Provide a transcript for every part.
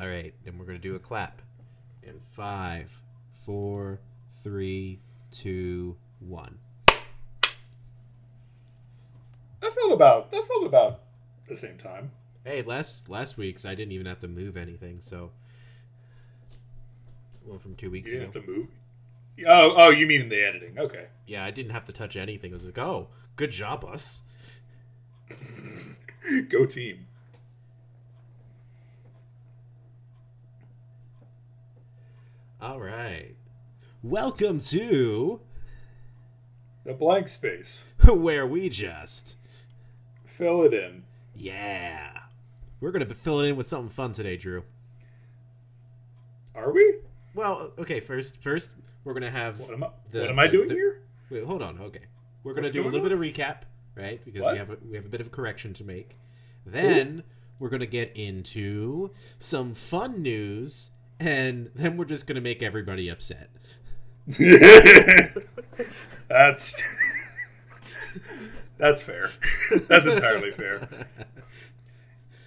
All right, then we're gonna do a clap. In five, four, three, two, one. That felt about that felt about the same time. Hey, last last week's I didn't even have to move anything, so one from two weeks You didn't ago. have to move. Oh, oh, you mean in the editing? Okay. Yeah, I didn't have to touch anything. It was like, oh, good job, us. Go team. All right, welcome to The blank space. where we just Fill it in. yeah. We're gonna be filling in with something fun today, Drew. Are we? Well, okay. First, first we're gonna have What am I? The- what am I the- doing the- here? Wait, hold on. Okay, we're gonna What's do a little on? bit of recap, right? Because What? we have a, we have a bit of a correction to make. Then we're gonna get into some fun news, and then we're just gonna make everybody upset. that's that's fair. That's entirely fair.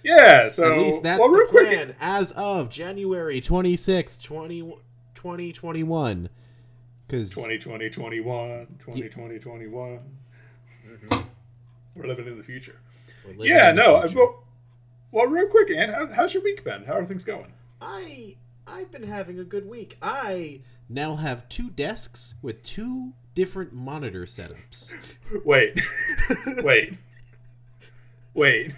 Yeah. So At least that's well, the real quick, plan as of January 26, 20, 2021. Because 2020, 21, 2020, 21. We're living in the future. Yeah, no. I- Well, well, real quick, Ann, how, how's your week been? How are things going? I I've been having a good week. I now have two desks with two different monitor setups. Wait, wait, wait.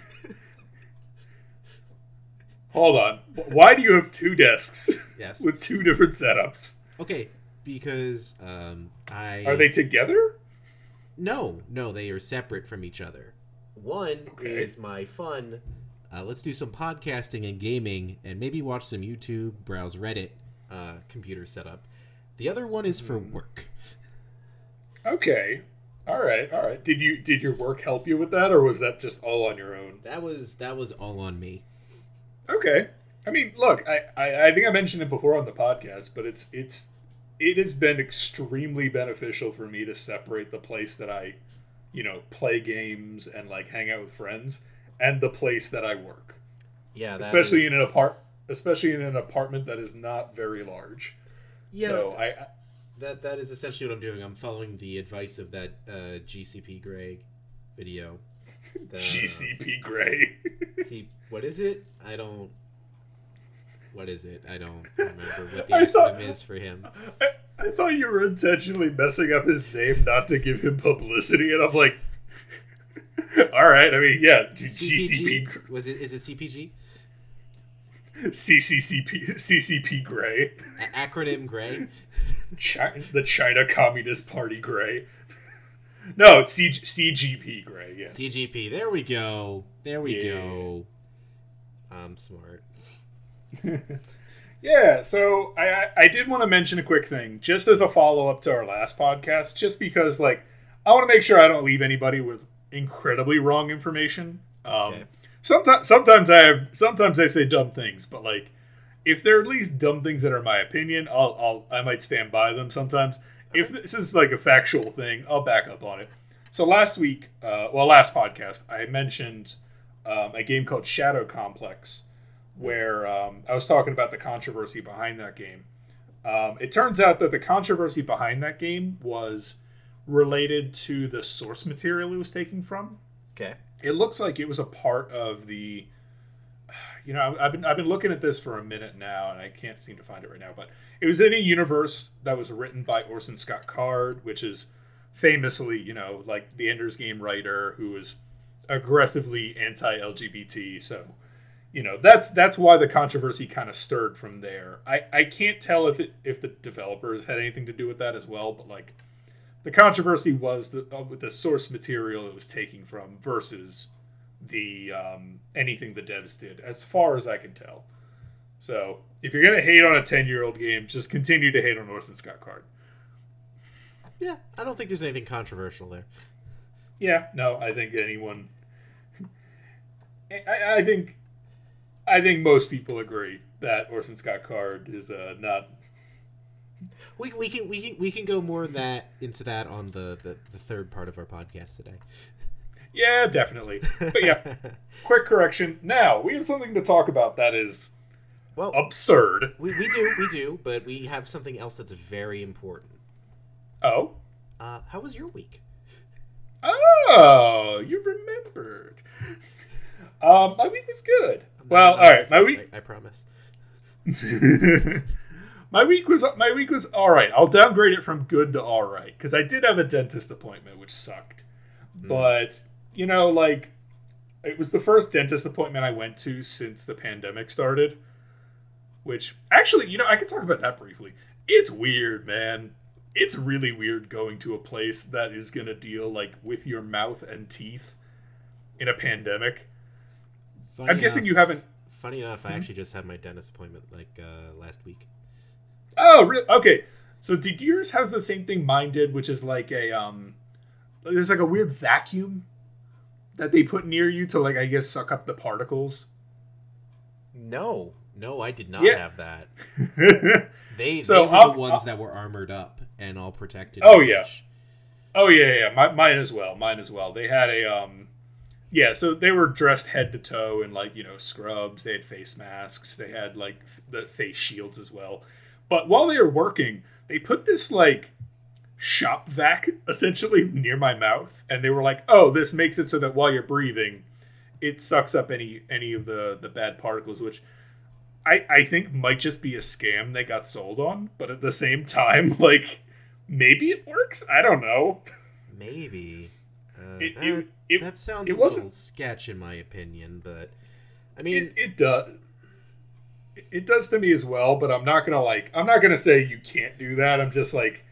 Hold on. Why do you have two desks Yes. with two different setups? Okay, because um I Are they together? No, no, they are separate from each other. One Okay. is my fun. Uh, let's do some podcasting and gaming, and maybe watch some YouTube, browse Reddit, uh, computer setup. The other one is for work. Okay. All right. All right. Did you did your work help you with that, or was that just all on your own? That was that was all on me. Okay. I mean, look, I, I, I think I mentioned it before on the podcast, but it's it's it has been extremely beneficial for me to separate the place that I, you know, play games and like hang out with friends and the place that I work. Yeah, that especially is- in an apart especially in an apartment that is not very large. Yeah, So I, I that that is essentially what I'm doing. I'm following the advice of that uh, GCP Greg video. The- GCP Gray. See, what is it? I don't. What is it? I don't remember what the I acronym thought- is for him. I, I thought you were intentionally messing up his name not to give him publicity, and I'm like, all right. I mean, yeah, G- GCP, CPG? Was it? Is it CPG? CCCP, CCP Gray, A- acronym Gray. Chi- the China Communist Party Gray. No, it's C- CGP Gray. Yeah. CGP. There we go. There we Yeah. go. I'm smart. Yeah, so I I- I did want to mention a quick thing, just as a follow up to our last podcast, just because like I want to make sure I don't leave anybody with incredibly wrong information. Um, Okay. Sometimes sometimes I have sometimes I say dumb things, but like if they're at least dumb things that are my opinion, I'll I'll I might stand by them. Sometimes if this is like a factual thing, I'll back up on it. So last week, uh, well, last podcast, I mentioned um, a game called Shadow Complex, where um, I was talking about the controversy behind that game. Um, it turns out that the controversy behind that game was related to the source material it was taken from. Okay. It looks like it was a part of the. You know, I've been I've been looking at this for a minute now, and I can't seem to find it right now. But it was in a universe that was written by Orson Scott Card, which is famously, you know, like the Ender's Game writer who was aggressively anti-LGBT. So, you know, that's that's why the controversy kind of stirred from there. I I can't tell if it if the developers had anything to do with that as well, but like the controversy was the, uh, the source material it was taking from versus the um, anything the devs did, as far as I can tell. So if you're gonna hate on a ten year old game, just continue to hate on Orson Scott Card. Yeah, I don't think there's anything controversial there. Yeah, no, I think anyone. I, I think, I think most people agree that Orson Scott Card is uh, not. We, we can we can we can go more that into that on the, the the third part of our podcast today. Yeah, definitely. But yeah, quick correction. Now we have something to talk about that is Well, absurd. we, we do, we do, but we have something else that's very important. Oh, Uh, how was your week? oh, you remembered. Um, my week was good. Well, all right, my week. I, I promise. my week was my week was all right. I'll downgrade it from good to all right because I did have a dentist appointment, which sucked. But you know, like it was the first dentist appointment I went to since the pandemic started. Which actually, you know, I could talk about that briefly. It's weird, man. It's really weird going to a place that is gonna deal like with your mouth and teeth in a pandemic. Funny I'm guessing enough- you haven't Funny enough, I actually just had my dentist appointment like uh, last week. Oh, really? Okay. So did yours have the same thing mine did, which is like a um, there's like a weird vacuum that they put near you to like I guess suck up the particles. No, no, I did not Yeah. have that. They, So, they were I'll- the ones I'll- that were armored up and all protected. Oh, yeah. such. oh yeah, yeah, my, mine as well. Mine as well. They had a um, yeah. So they were dressed head to toe in like you know scrubs. They had face masks. They had like f- the face shields as well. But while they were working, they put this like shop vac essentially near my mouth, and they were like, "Oh, this makes it so that while you're breathing, it sucks up any any of the the bad particles." Which I I think might just be a scam they got sold on, but at the same time, like maybe it works. I don't know. Maybe. Uh, It- that, it- it- that sounds it a wasn't- little sketch in my opinion, but I mean, It, it does. It does to me as well, but I'm not gonna like. I'm not gonna say you can't do that. I'm just like.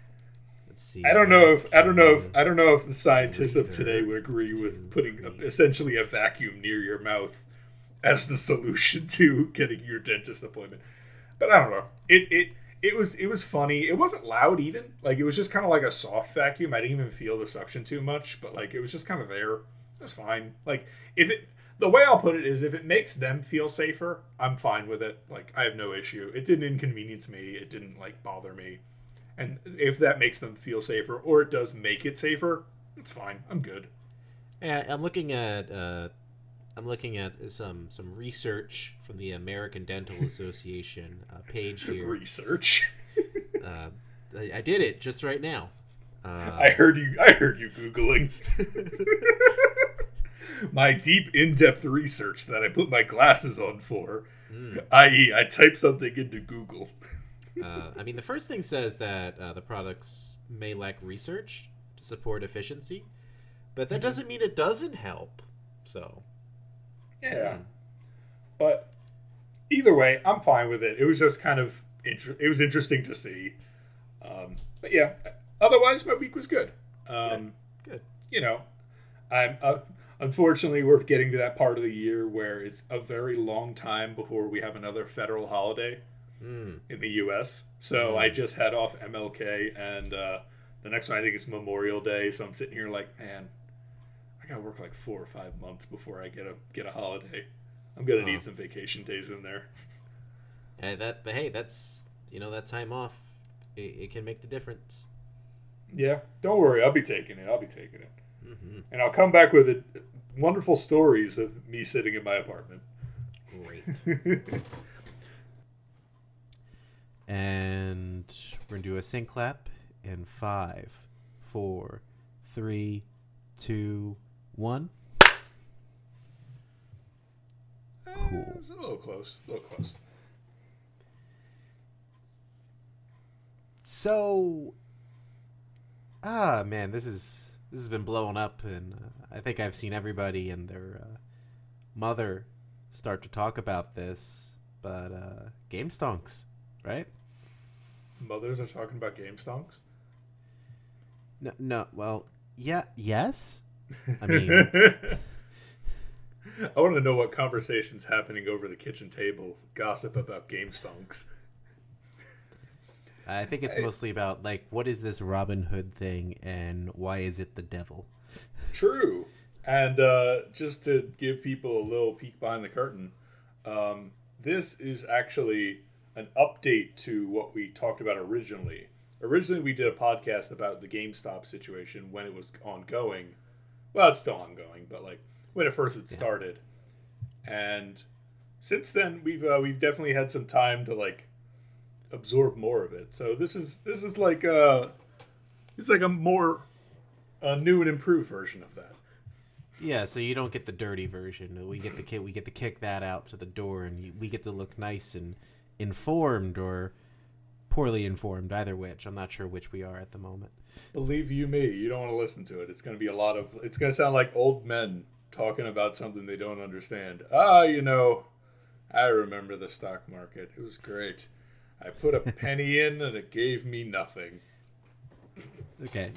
let's see. I don't know if I don't know if. I don't know if the scientists of today would agree with putting a, essentially a vacuum near your mouth as the solution to getting your dentist appointment. But I don't know. It it it was it was funny. It wasn't loud even. Like it was just kind of like a soft vacuum. I didn't even feel the suction too much, but like it was just kind of there. It was fine. Like if it the way I'll put it is if it makes them feel safer, I'm fine with it. Like I have no issue. It didn't inconvenience me. It didn't like bother me. And if that makes them feel safer or it does make it safer, it's fine. I'm good. Yeah, I'm looking at uh, I'm looking at some some research from the American Dental Association uh, page here. Research. Uh, I, I did it just right now. Uh, I heard you I heard you googling. my deep in-depth research that I put my glasses on for, mm, i.e., I type something into Google. uh, I mean, the first thing says that uh, the products may lack research to support efficiency, but Mm-hmm. that doesn't mean it doesn't help. So, Yeah, but either way, I'm fine with it. It was just kind of inter- it was interesting to see. Um, but yeah, otherwise my week was good. Um, good. You know, I'm uh, unfortunately we're getting to that part of the year where it's a very long time before we have another federal holiday Mm, in the U.S. So Mm. I just had off MLK, and uh, the next one I think is Memorial Day. So I'm sitting here like, man, I gotta work like four or five months before I get a get a holiday. I'm gonna Huh. need some vacation days in there. and that, but hey, that's you know that time off. It, it can make the difference. Yeah, don't worry, I'll be taking it. I'll be taking it, hmm and I'll come back with it, wonderful stories of me sitting in my apartment. Great. and we're gonna do a sync clap in five, four, three, two, one. Cool. Eh, It's a little close. A little close. So, ah, man, this is this has been blowing up, and uh, I think I've seen everybody and their uh, mother start to talk about this. But uh, game stonks, right? Mothers are talking about game stonks. No, no. Well, yeah, yes. I mean, I want to know what conversations happening over the kitchen table gossip about game stonks. I think it's mostly about like what is this Robinhood thing, and why is it the devil? True. And uh, just to give people a little peek behind the curtain, um, this is actually an update to what we talked about originally. Originally, we did a podcast about the GameStop situation when it was ongoing. Well, it's still ongoing, but like when it first had started. And since then we've uh, we've definitely had some time to like absorb more of it. So this is this is like uh it's like a more a new and improved version of that. Yeah, so you don't get the dirty version. We get the kid. We get to kick that out to the door, and you, we get to look nice and informed, or poorly informed. Either which, I'm not sure which we are at the moment. Believe you me, you don't want to listen to it. It's going to be a lot of. It's going to sound like old men talking about something they don't understand. Ah, you know, I remember the stock market. It was great. I put a penny in, and it gave me nothing. Okay.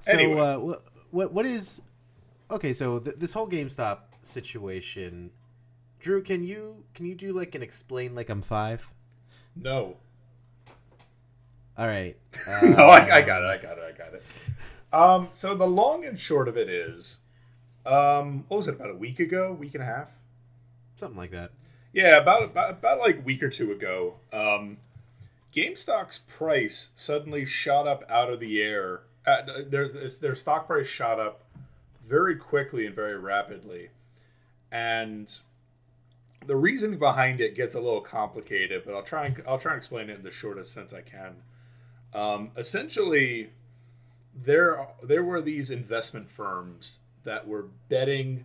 So, Anyway. uh, what what what is okay? So th- this whole GameStop situation, Drew, can you can you do like an explain like I'm five? No. All right. no, I, I got it. I got it. I got it. Um, so the long and short of it is, um, what was it? About a week ago, week and a half. something like that. Yeah, about about, about like a week or two ago, um, GameStop's price suddenly shot up out of the air. Uh, their their stock price shot up very quickly and very rapidly, and the reasoning behind it gets a little complicated. But I'll try and I'll try and explain it in the shortest sense I can. Um, essentially, there there were these investment firms that were betting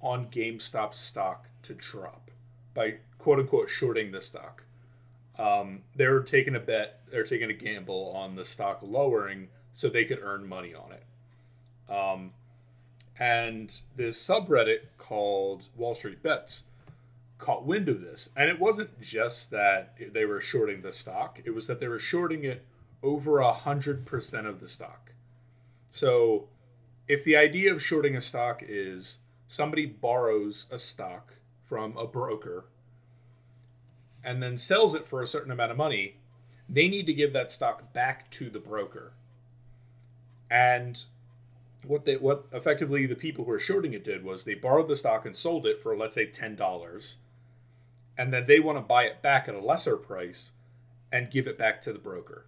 on GameStop stock to drop by quote unquote shorting the stock. Um, they're taking a bet, they're taking a gamble on the stock lowering so they could earn money on it. Um, and this subreddit called Wall Street Bets caught wind of this. And it wasn't just that they were shorting the stock, it was that they were shorting it over a 100% of the stock. So if the idea of shorting a stock is somebody borrows a stock from a broker and then sells it for a certain amount of money, they need to give that stock back to the broker. And what they what effectively the people who are shorting it did was they borrowed the stock and sold it for let's say ten dollars, and then they want to buy it back at a lesser price and give it back to the broker.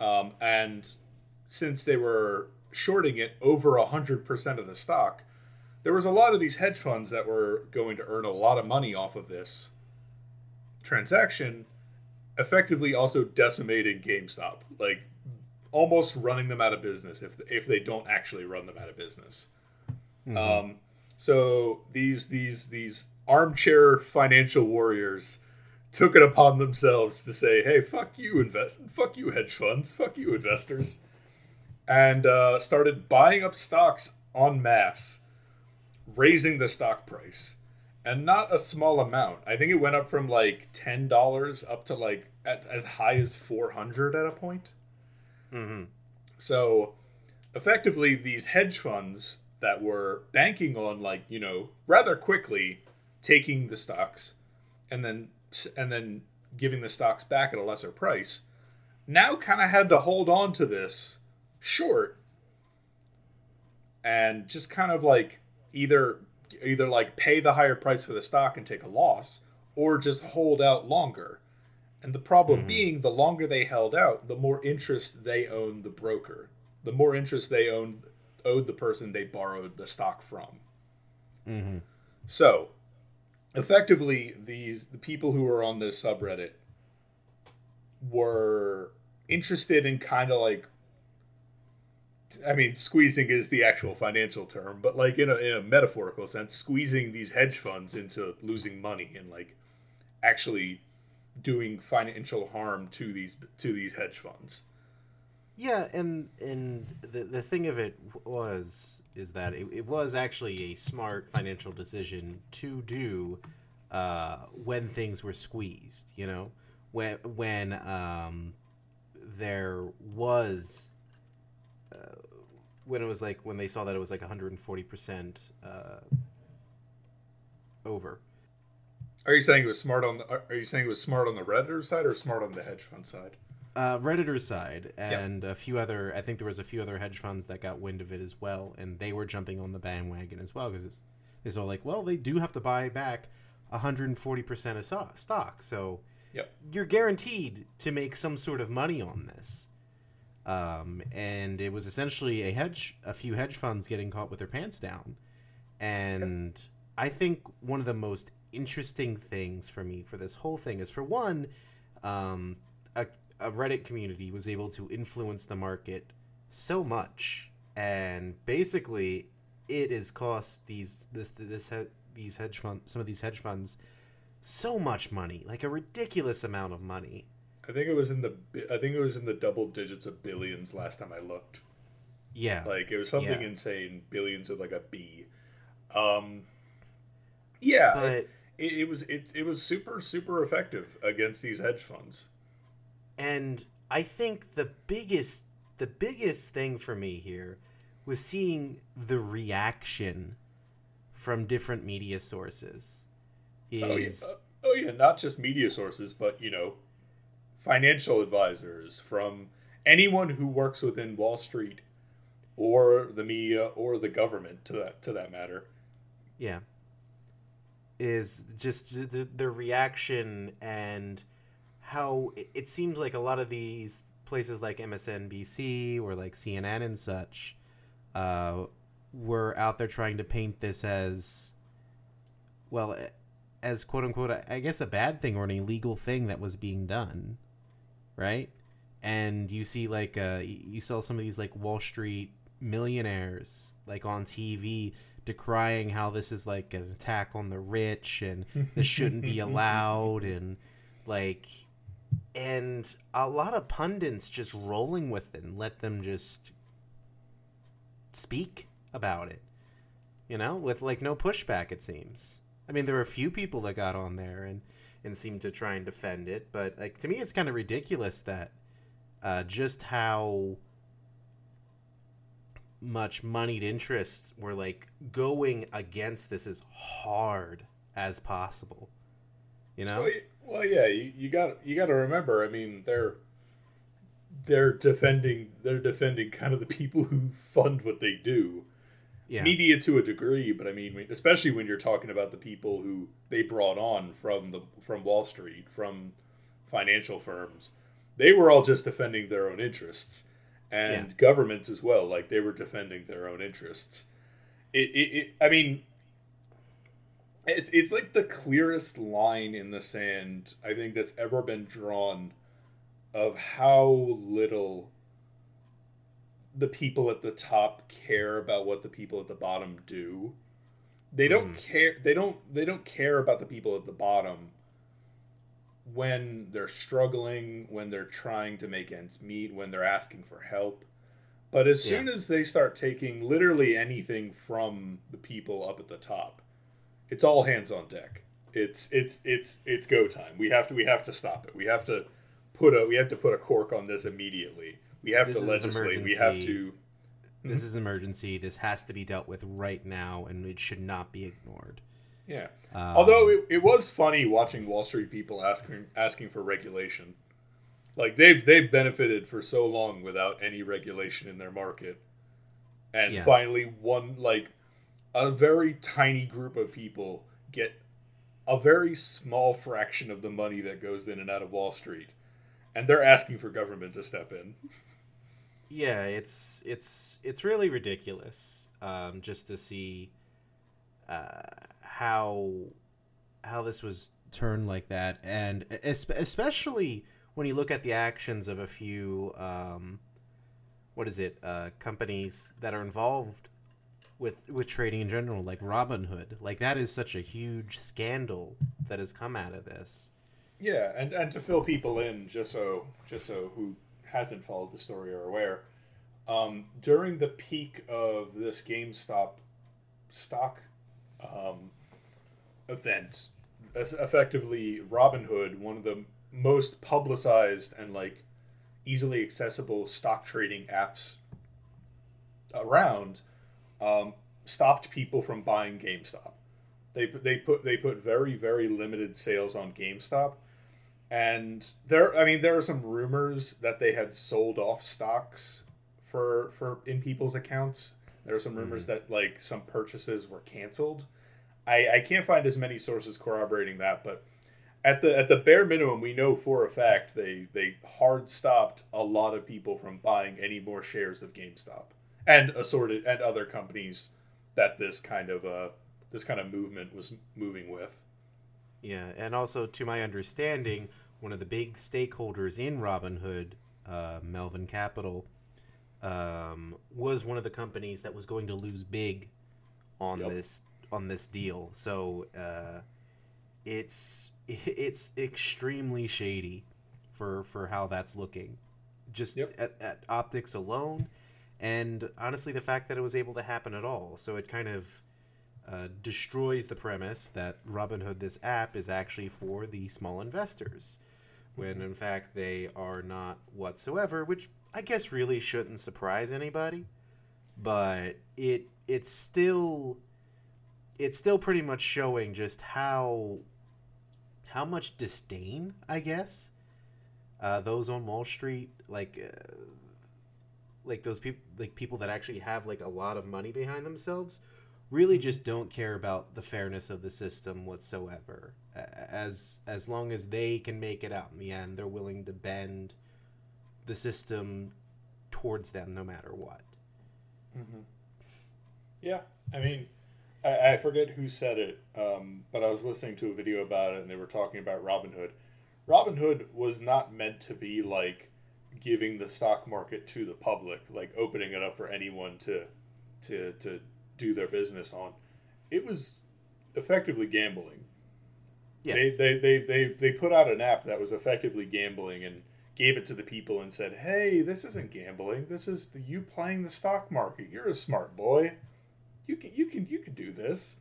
Um, and since they were shorting it over 100% of the stock, there was a lot of these hedge funds that were going to earn a lot of money off of this transaction, effectively also decimating GameStop, like almost running them out of business if if they don't actually run them out of business. Um, so these these these armchair financial warriors took it upon themselves to say, "Hey, fuck you, invest, fuck you, hedge funds, fuck you, investors," and uh, started buying up stocks en masse, raising the stock price, and not a small amount. I think it went up from like ten dollars up to like at, as high as four hundred at a point. Mm-hmm. So, effectively, these hedge funds that were banking on like you know rather quickly taking the stocks and then and then giving the stocks back at a lesser price now kind of had to hold on to this short and just kind of like either either like pay the higher price for the stock and take a loss or just hold out longer. And the problem being the longer they held out the more interest they owned the broker. The more interest they owned owed the person they borrowed the stock from. Mm-hmm. so effectively these the people who were on this subreddit were interested in kind of like I mean squeezing is the actual financial term, but like in a in a metaphorical sense, squeezing these hedge funds into losing money and like actually doing financial harm to these to these hedge funds. Yeah, and and the the thing of it was is that it, it was actually a smart financial decision to do uh, when things were squeezed. You know, when when um, there was uh, when it was like when they saw that it was like 140 percent uh, over. Are you saying it was smart on the are you saying it was smart on the redditor side or smart on the hedge fund side? uh, Redditor's side and a few other. I think there was a few other hedge funds that got wind of it as well, and they were jumping on the bandwagon as well because they saw like, well, they do have to buy back 140 percent of stock, so Yep. you're guaranteed to make some sort of money on this. Um, and it was essentially a hedge, a few hedge funds getting caught with their pants down, and I think one of the most interesting things for me for this whole thing is for one, um, a, a Reddit community was able to influence the market so much, and basically, it has cost these this this these hedge fund some of these hedge funds so much money, like a ridiculous amount of money. I think it was in the I think it was in the double digits of billions last time I looked. Yeah. Like it was something yeah. insane, billions with like a B. Um yeah, but it, it was it, it was super super effective against these hedge funds. And I think the biggest the biggest thing for me here was seeing the reaction from different media sources. Is oh yeah. oh yeah, not just media sources, but you know, financial advisors from anyone who works within Wall Street or the media or the government to that to that matter. Yeah. Is just the, the reaction and how it seems like a lot of these places like MSNBC or like CNN and such uh, were out there trying to paint this as well as quote unquote I guess a bad thing or an illegal thing that was being done right? And you see like uh, you saw some of these like Wall Street millionaires like on TV decrying how this is like an attack on the rich and this shouldn't be allowed and like and a lot of pundits just rolling with it and let them just speak about it you know with like no pushback it seems. I mean there were a few people that got on there and and seemed to try and defend it. But like to me it's kind of ridiculous that uh, just how much moneyed interests were like going against this as hard as possible you know? Well, well yeah you, you got you got to remember i mean they're they're defending they're defending kind of the people who fund what they do yeah. media to a degree but i mean especially when you're talking about the people who they brought on from the from wall street from financial firms they were all just defending their own interests and yeah. governments as well like they were defending their own interests it, it, it i mean it's, it's like the clearest line in the sand i think that's ever been drawn of how little the people at the top care about what the people at the bottom do. They don't mm. care they don't they don't care about the people at the bottom when they're struggling, when they're trying to make ends meet, when they're asking for help. But as yeah. soon as they start taking literally anything from the people up at the top, it's all hands on deck. It's it's it's it's go time. We have to we have to stop it. We have to put a we have to put a cork on this immediately. We have this to legislate. We have to. This is an emergency. This has to be dealt with right now, and it should not be ignored. Yeah. Um, Although it, it was funny watching Wall Street people asking asking for regulation. Like they've they've benefited for so long without any regulation in their market, and yeah. finally one like a very tiny group of people get a very small fraction of the money that goes in and out of Wall Street and they're asking for government to step in. Yeah, it's it's it's really ridiculous um, just to see uh, how how this was turned like that, and especially when you look at the actions of a few um, what is it uh, companies that are involved with with trading in general, like Robinhood. Like that is such a huge scandal that has come out of this. Yeah, and and to fill people in, just so just so who hasn't followed the story or aware, um, during the peak of this GameStop stock um, event, effectively Robinhood, one of the most publicized and like easily accessible stock trading apps around, um, stopped people from buying GameStop. They they put they put very very limited sales on GameStop and there i mean there are some rumors that they had sold off stocks for for in people's accounts there are some rumors mm. that like some purchases were canceled i i can't find as many sources corroborating that but at the at the bare minimum we know for a fact they they hard stopped a lot of people from buying any more shares of gamestop and assorted and other companies that this kind of uh this kind of movement was moving with. Yeah, and also to my understanding, one of the big stakeholders in Robinhood, uh, Melvin Capital, um, was one of the companies that was going to lose big on Yep. this on this deal. So uh, it's it's extremely shady for for how that's looking, just Yep. at, at optics alone, and honestly, the fact that it was able to happen at all. So it kind of uh, destroys the premise that Robinhood, this app, is actually for the small investors, when in fact they are not whatsoever. Which I guess really shouldn't surprise anybody, but it it's still it's still pretty much showing just how how much disdain I guess uh, those on Wall Street like. Uh, like those people like people that actually have like a lot of money behind themselves really just don't care about the fairness of the system whatsoever. As as long as they can make it out in the end they're willing to bend the system towards them no matter what. Yeah, I mean, I, I forget who said it, um, but I was listening to a video about it, and they were talking about Robinhood. Robinhood was not meant to be like giving the stock market to the public, like opening it up for anyone to to to do their business on. It was effectively gambling. yes They, they, they, they, they put out an app that was effectively gambling and gave it to the people and said, "Hey, this isn't gambling. This is the, you playing the stock market. You're a smart boy. You can you can you can do this."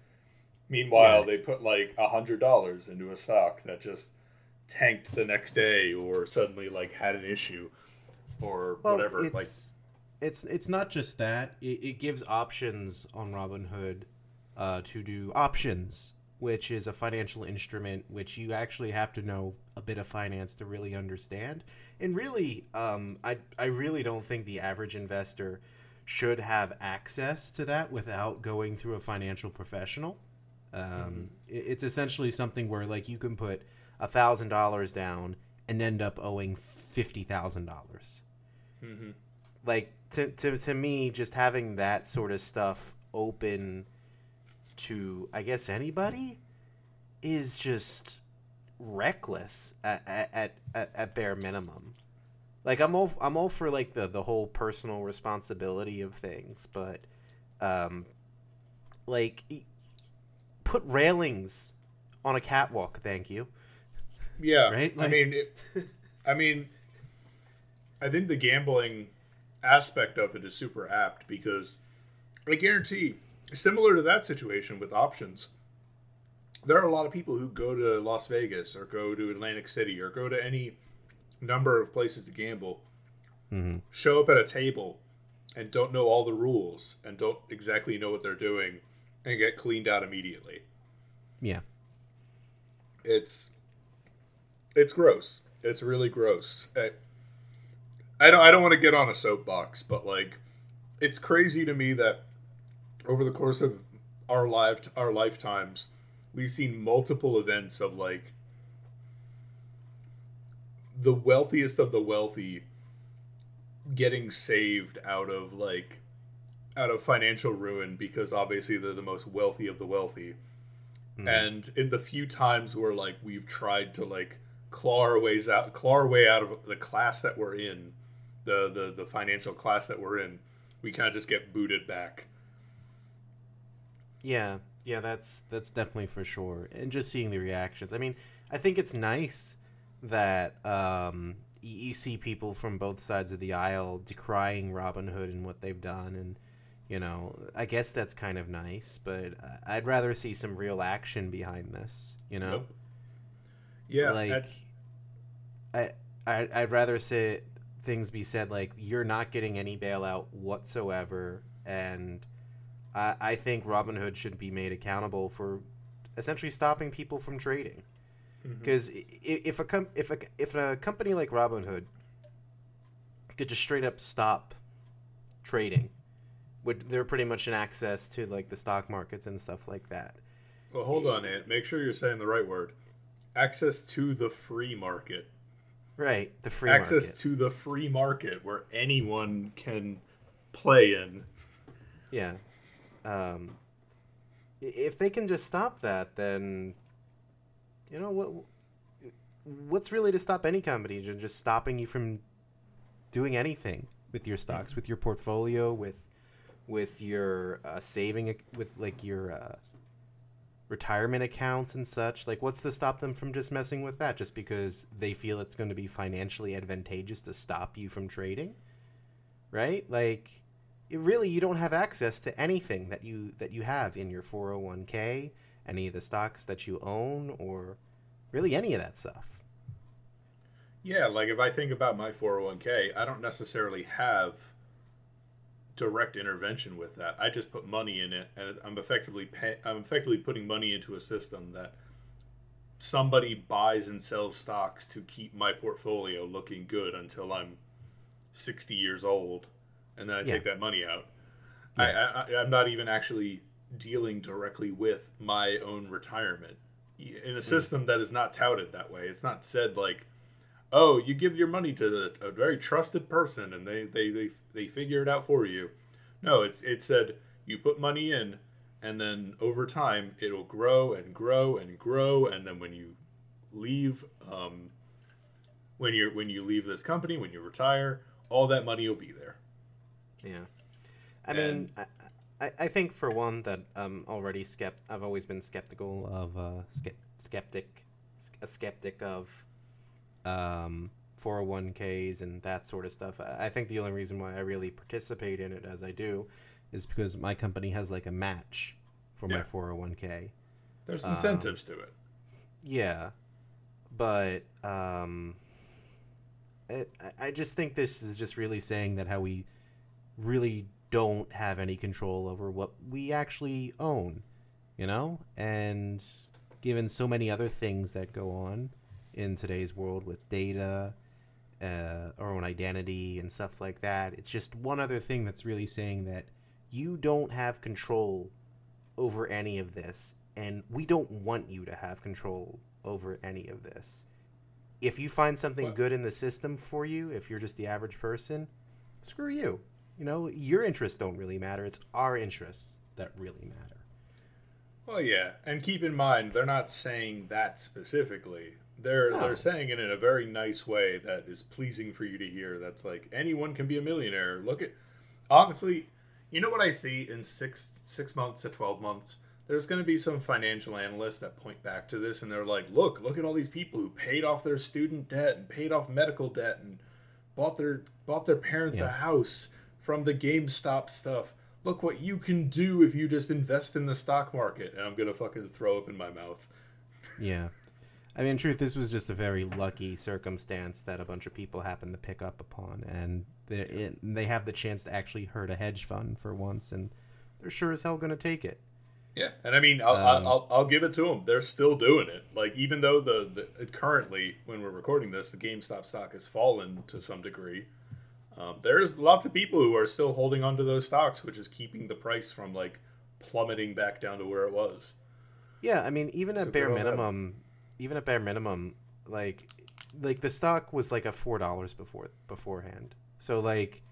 Meanwhile, Yeah. they put like a hundred dollars into a stock that just tanked the next day, or suddenly like had an issue, or well, whatever. Like, it's it's not just that. It, it gives options on robinhood uh, to do options which is a financial instrument which you actually have to know a bit of finance to really understand. And really um, I, I really don't think the average investor should have access to that without going through a financial professional. Um, it- it's essentially something where like you can put a thousand dollars down and end up owing fifty thousand dollars. Mhm. like to, to to me just having that sort of stuff open to i guess anybody is just reckless at at, at, at bare minimum like i'm all i'm all for like the the whole personal responsibility of things but um like put railings on a catwalk thank you Yeah, Right? I mean, it, I mean, I think the gambling aspect of it is super apt because I guarantee, similar to that situation with options, there are a lot of people who go to Las Vegas or go to Atlantic City or go to any number of places to gamble, mm-hmm. show up at a table and don't know all the rules and don't exactly know what they're doing and get cleaned out immediately yeah it's it's gross. It's really gross. I, I don't I don't want to get on a soapbox, but like it's crazy to me that over the course of our life our lifetimes, we've seen multiple events of like the wealthiest of the wealthy getting saved out of like out of financial ruin because obviously they're the most wealthy of the wealthy. Mm-hmm. And in the few times where like we've tried to like claw our ways out claw our way out of the class that we're in the the, the financial class that we're in we kind of just get booted back Yeah, yeah, that's that's definitely for sure. And just seeing the reactions. I mean, I think it's nice that um, you see people from both sides of the aisle decrying Robinhood and what they've done, and you know, I guess that's kind of nice. But I- I'd rather see some real action behind this. You know, Yep. yeah like that- I, I I'd rather say things be said like you're not getting any bailout whatsoever, and I I think Robinhood should be made accountable for essentially stopping people from trading. Mm-hmm. Because if a com- if a if a company like Robinhood could just straight up stop trading, would they're pretty much in access to like the stock markets and stuff like that. well hold on Ant. make sure you're saying the right word access to the free market Right, the free access market. to the free market where anyone can play in Yeah. Um, if they can just stop that, then you know what what's really to stop any company just stopping you from doing anything with your stocks, with your portfolio, with with your uh, saving, with like your uh, retirement accounts and such. Like, what's to stop them from just messing with that? Just because they feel it's going to be financially advantageous to stop you from trading, right? Like, it really, you don't have access to anything that you that you have in your 401k, any of the stocks that you own, or really any of that stuff. Yeah, like if I think about my 401k, I don't necessarily have direct intervention with that. I just put money in it, and I'm effectively pay, I'm effectively putting money into a system that somebody buys and sells stocks to keep my portfolio looking good until I'm 60 years old, and then I yeah. take that money out. Yeah. I, I, I'm not even actually dealing directly with my own retirement in a hmm. system that is not touted that way. It's not said like oh, you give your money to a very trusted person and they, they, they, they figure it out for you. No, it's it said you put money in and then over time it'll grow and grow and grow. And then when you leave um, when you're when you leave this company when you retire all that money will be there. Yeah. I and, mean I, I think for one that i'm already skept i've always been skeptical of uh skeptic a skeptic of um, 401ks and that sort of stuff. I think the only reason why I really participate in it as I do is because my company has like a match for yeah. my 401k. There's incentives um, to it. Yeah. But um, it, I just think this is just really saying that how we really don't have any control over what we actually own, you know? And given so many other things that go on, in today's world with data, uh, our own identity, and stuff like that. It's just one other thing that's really saying that you don't have control over any of this, and we don't want you to have control over any of this. If you find something good in the system for you, if you're just the average person, screw you. You know, your interests don't really matter. It's our interests that really matter. Well, yeah, and keep in mind they're not saying that specifically. They're no. they're saying it in a very nice way that is pleasing for you to hear. That's like anyone can be a millionaire. Look at honestly, you know what I see in six six months to twelve months. There's going to be some financial analysts that point back to this, and they're like, "Look, look at all these people who paid off their student debt and paid off medical debt and bought their bought their parents yeah. a house from the GameStop stuff. Look what you can do if you just invest in the stock market." And I'm gonna fucking throw up in my mouth. Yeah. I mean, in truth, this was just a very lucky circumstance that a bunch of people happened to pick up upon, and they, it, they have the chance to actually hurt a hedge fund for once, and they're sure as hell going to take it. Yeah, and I mean, I'll, um, I'll, I'll, give it to them. They're still doing it. Like, even though the, the currently, when we're recording this, the GameStop stock has fallen to some degree. Um, there's lots of people who are still holding onto those stocks, which is keeping the price from like plummeting back down to where it was. Yeah, I mean, even so at bare minimum, even at bare minimum, like like the stock was like a four dollars before beforehand. So like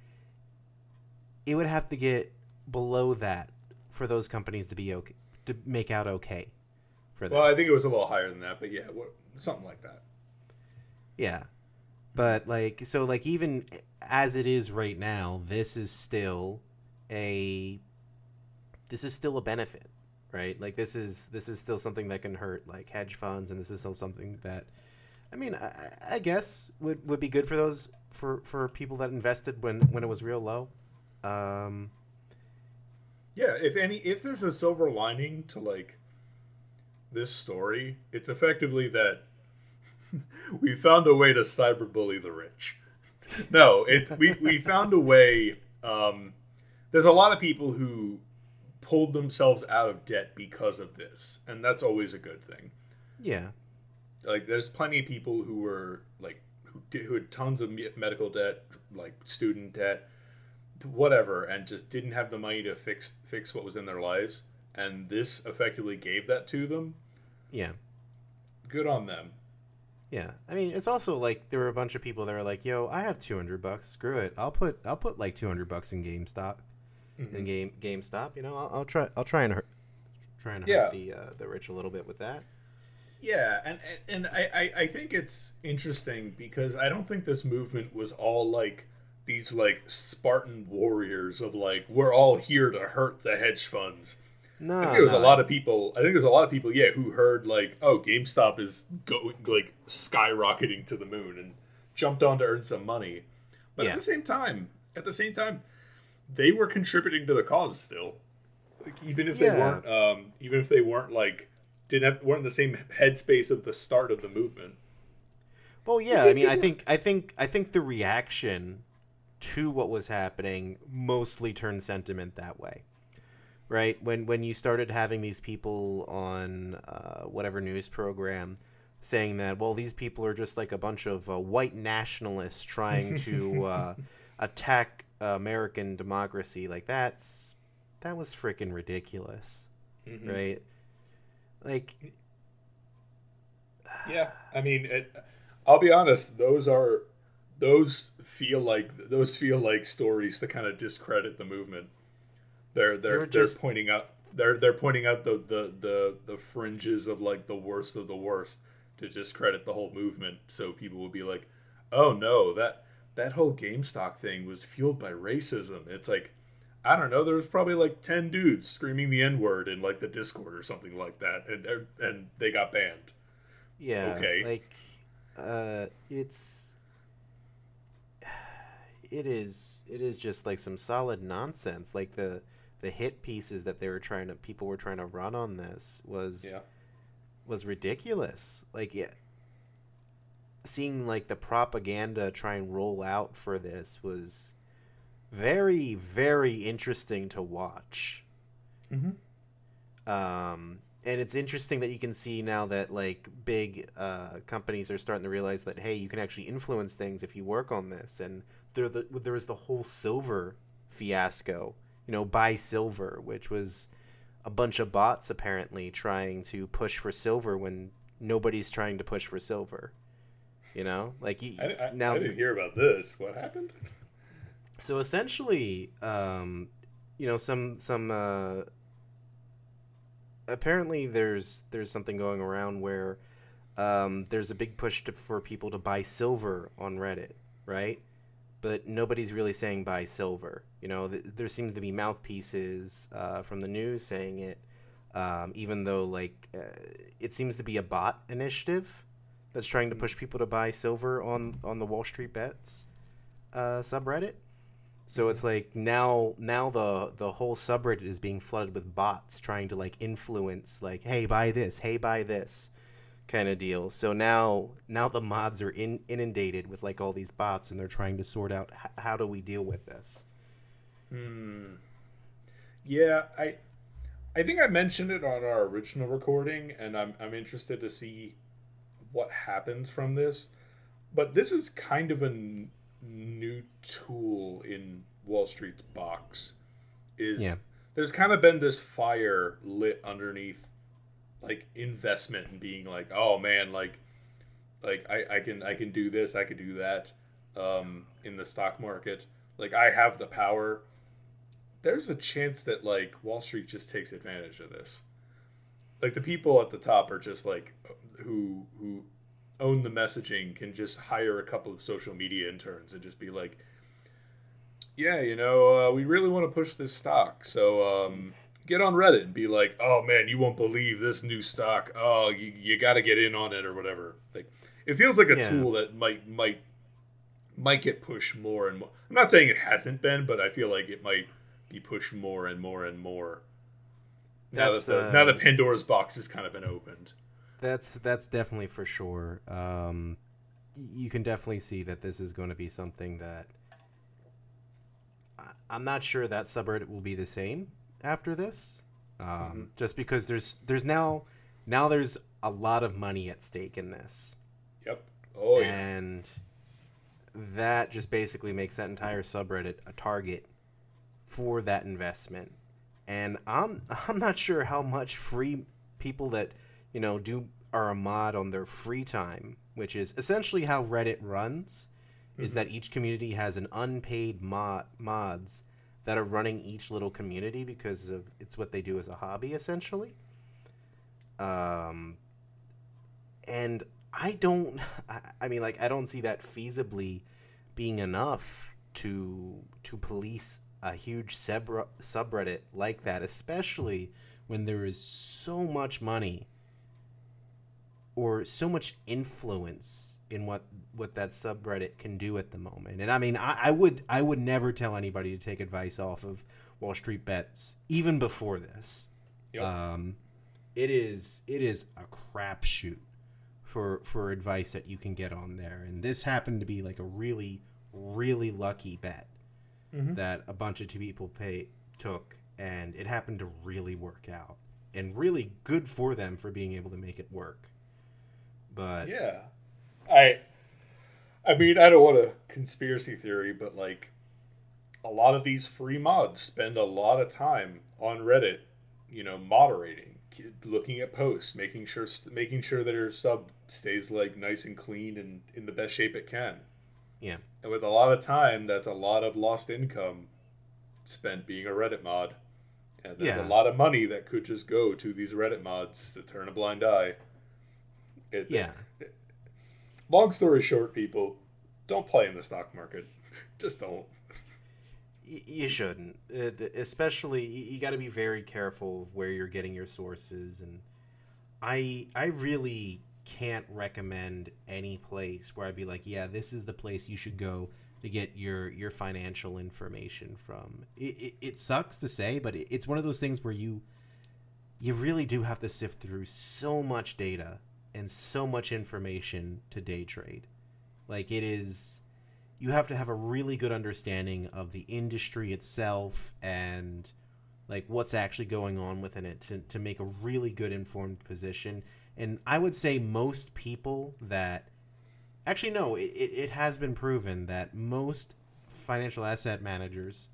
it would have to get below that for those companies to be okay to make out okay for this. Well, I think it was a little higher than that, but yeah, something like that. Yeah. But like so like even as it is right now, this is still a this is still a benefit right? Like this is this is still something that can hurt like hedge funds, and this is still something that, I mean, I, I guess would would be good for those for for people that invested when when it was real low. Um, yeah, if any, if there's a silver lining to like this story, it's effectively that we found a way to cyberbully the rich. no, it's we we found a way. Um, there's a lot of people who pulled themselves out of debt because of this, and that's always a good thing. Yeah. Like there's plenty of people who were like who, did, who had tons of medical debt, like student debt, whatever, and just didn't have the money to fix fix what was in their lives, and this effectively gave that to them. Yeah. Good on them. Yeah, I mean, it's also like there were a bunch of people that were like, "Yo, I have two hundred bucks. Screw it. I'll put I'll put like two hundred bucks in GameStop." Mm-hmm. in game GameStop. You know, I'll, I'll, try I'll try and trying to Yeah. hurt the uh, the rich a little bit with that. Yeah, and and I, I I think it's interesting because I don't think this movement was all like these like Spartan warriors of like we're all here to hurt the hedge funds. No, I think there was no, a lot of people. I think there's a lot of people, yeah, who heard like, oh, GameStop is going like skyrocketing to the moon and jumped on to earn some money. But Yeah. at the same time, at the same time, they were contributing to the cause still. Like, even if they weren't, um, even if they weren't like didn't have, weren't in the same headspace of the start of the movement. Well, yeah, I mean, I think, I think, I think the reaction to what was happening mostly turned sentiment that way, right? When when you started having these people on uh, whatever news program saying that, well, these people are just like a bunch of uh, white nationalists trying to uh, attack American democracy, like that's that was freaking ridiculous, right? Like, Yeah, I mean, it, I'll be honest; those are those feel like those feel like stories to kind of discredit the movement. They're they're They're they're just- pointing out they're they're pointing out the, the the the fringes of like the worst of the worst to discredit the whole movement. So people will be like, "Oh no, that that whole GameStop thing was fueled by racism." It's like. I don't know. There was probably like ten dudes screaming the N word in like the Discord or something like that, and and they got banned. Yeah. Okay. Like, uh, it's it is it is just like some solid nonsense. Like the the hit pieces that they were trying to people were trying to run on this was Yeah. Was ridiculous. Like yeah, seeing like the propaganda try and roll out for this was very very interesting to watch. Mm-hmm. um, and it's interesting that you can see now that like big uh, companies are starting to realize that hey you can actually influence things if you work on this and there the, there was the whole silver fiasco you know buy silver which was a bunch of bots apparently trying to push for silver when nobody's trying to push for silver you know like you, I, I, now I didn't hear about this. What happened? so essentially um you know some some uh apparently there's there's something going around where um there's a big push to, for people to buy silver on reddit right but nobody's really saying buy silver. You know th- there seems to be mouthpieces uh, from the news saying it um, even though like uh, it seems to be a bot initiative that's trying to push people to buy silver on on the wall street bets uh, subreddit. So it's like now now the the whole subreddit is being flooded with bots trying to like influence like hey buy this, hey buy this kind of deal. So now now the mods are in, inundated with like all these bots and they're trying to sort out h- how do we deal with this. Hmm. Yeah, I I think I mentioned it on our original recording, and I'm I'm interested to see what happens from this. But this is kind of a n- new tool in Wall Street's box. Is Yeah. there's kind of been this fire lit underneath like investment and being like, oh man, like like I, I can I can do this, I can do that um, in the stock market. Like I have the power. There's a chance that like Wall Street just takes advantage of this. Like the people at the top are just like who who own the messaging can just hire a couple of social media interns and just be like, yeah, you know, uh, we really want to push this stock, so um, get on Reddit and be like, oh man, you won't believe this new stock. Oh, you, you got to get in on it or whatever. Like, it feels like a Yeah. tool that might might might get pushed more and more. I'm not saying it hasn't been, but I feel like it might be pushed more and more and more. Now That's, that the, uh, now that Pandora's box has kind of been opened. That's that's definitely for sure. Um, you can definitely see that this is going to be something that I- I'm not sure that subreddit will be the same after this. Um, Mhm. Just because there's there's now now there's a lot of money at stake in this, Yep. Oh yeah. and that just basically makes that entire subreddit a target for that investment. And I'm I'm not sure how much free people that you know do are a mod on their free time, which is essentially how Reddit runs, is Mhm. that each community has an unpaid mod mods that are running each little community because of it's what they do as a hobby essentially. Um, and I don't, I, I mean, like, I don't see that feasibly being enough to to police a huge sub subreddit like that, especially when there is so much money or so much influence in what what that subreddit can do at the moment. And I mean, I, I would I would never tell anybody to take advice off of Wall Street Bets even before this. Yep. Um, it is it is a crapshoot for for advice that you can get on there, and this happened to be like a really really lucky bet mm-hmm. that a bunch of two people pay took, and it happened to really work out, and really good for them for being able to make it work. But yeah, I, I mean, I don't want a conspiracy theory, but like, a lot of these free mods spend a lot of time on Reddit, you know, moderating, looking at posts, making sure making sure that your sub stays like nice and clean and in the best shape it can. Yeah. And with a lot of time, that's a lot of lost income spent being a Reddit mod. And there's yeah. a lot of money that could just go to these Reddit mods to turn a blind eye. It, yeah. It, long story short, people, don't play in the stock market. just don't. You shouldn't, uh, especially you got to be very careful of where you're getting your sources. And I, I really can't recommend any place where I'd be like, yeah, this is the place you should go to get your your financial information from. It, it, it sucks to say, but it, it's one of those things where you you really do have to sift through so much data and so much information to day trade. Like it is you have to have a really good understanding of the industry itself and like what's actually going on within it to, to make a really good informed position and I would say most people that actually no, it, it has been proven that most financial asset managers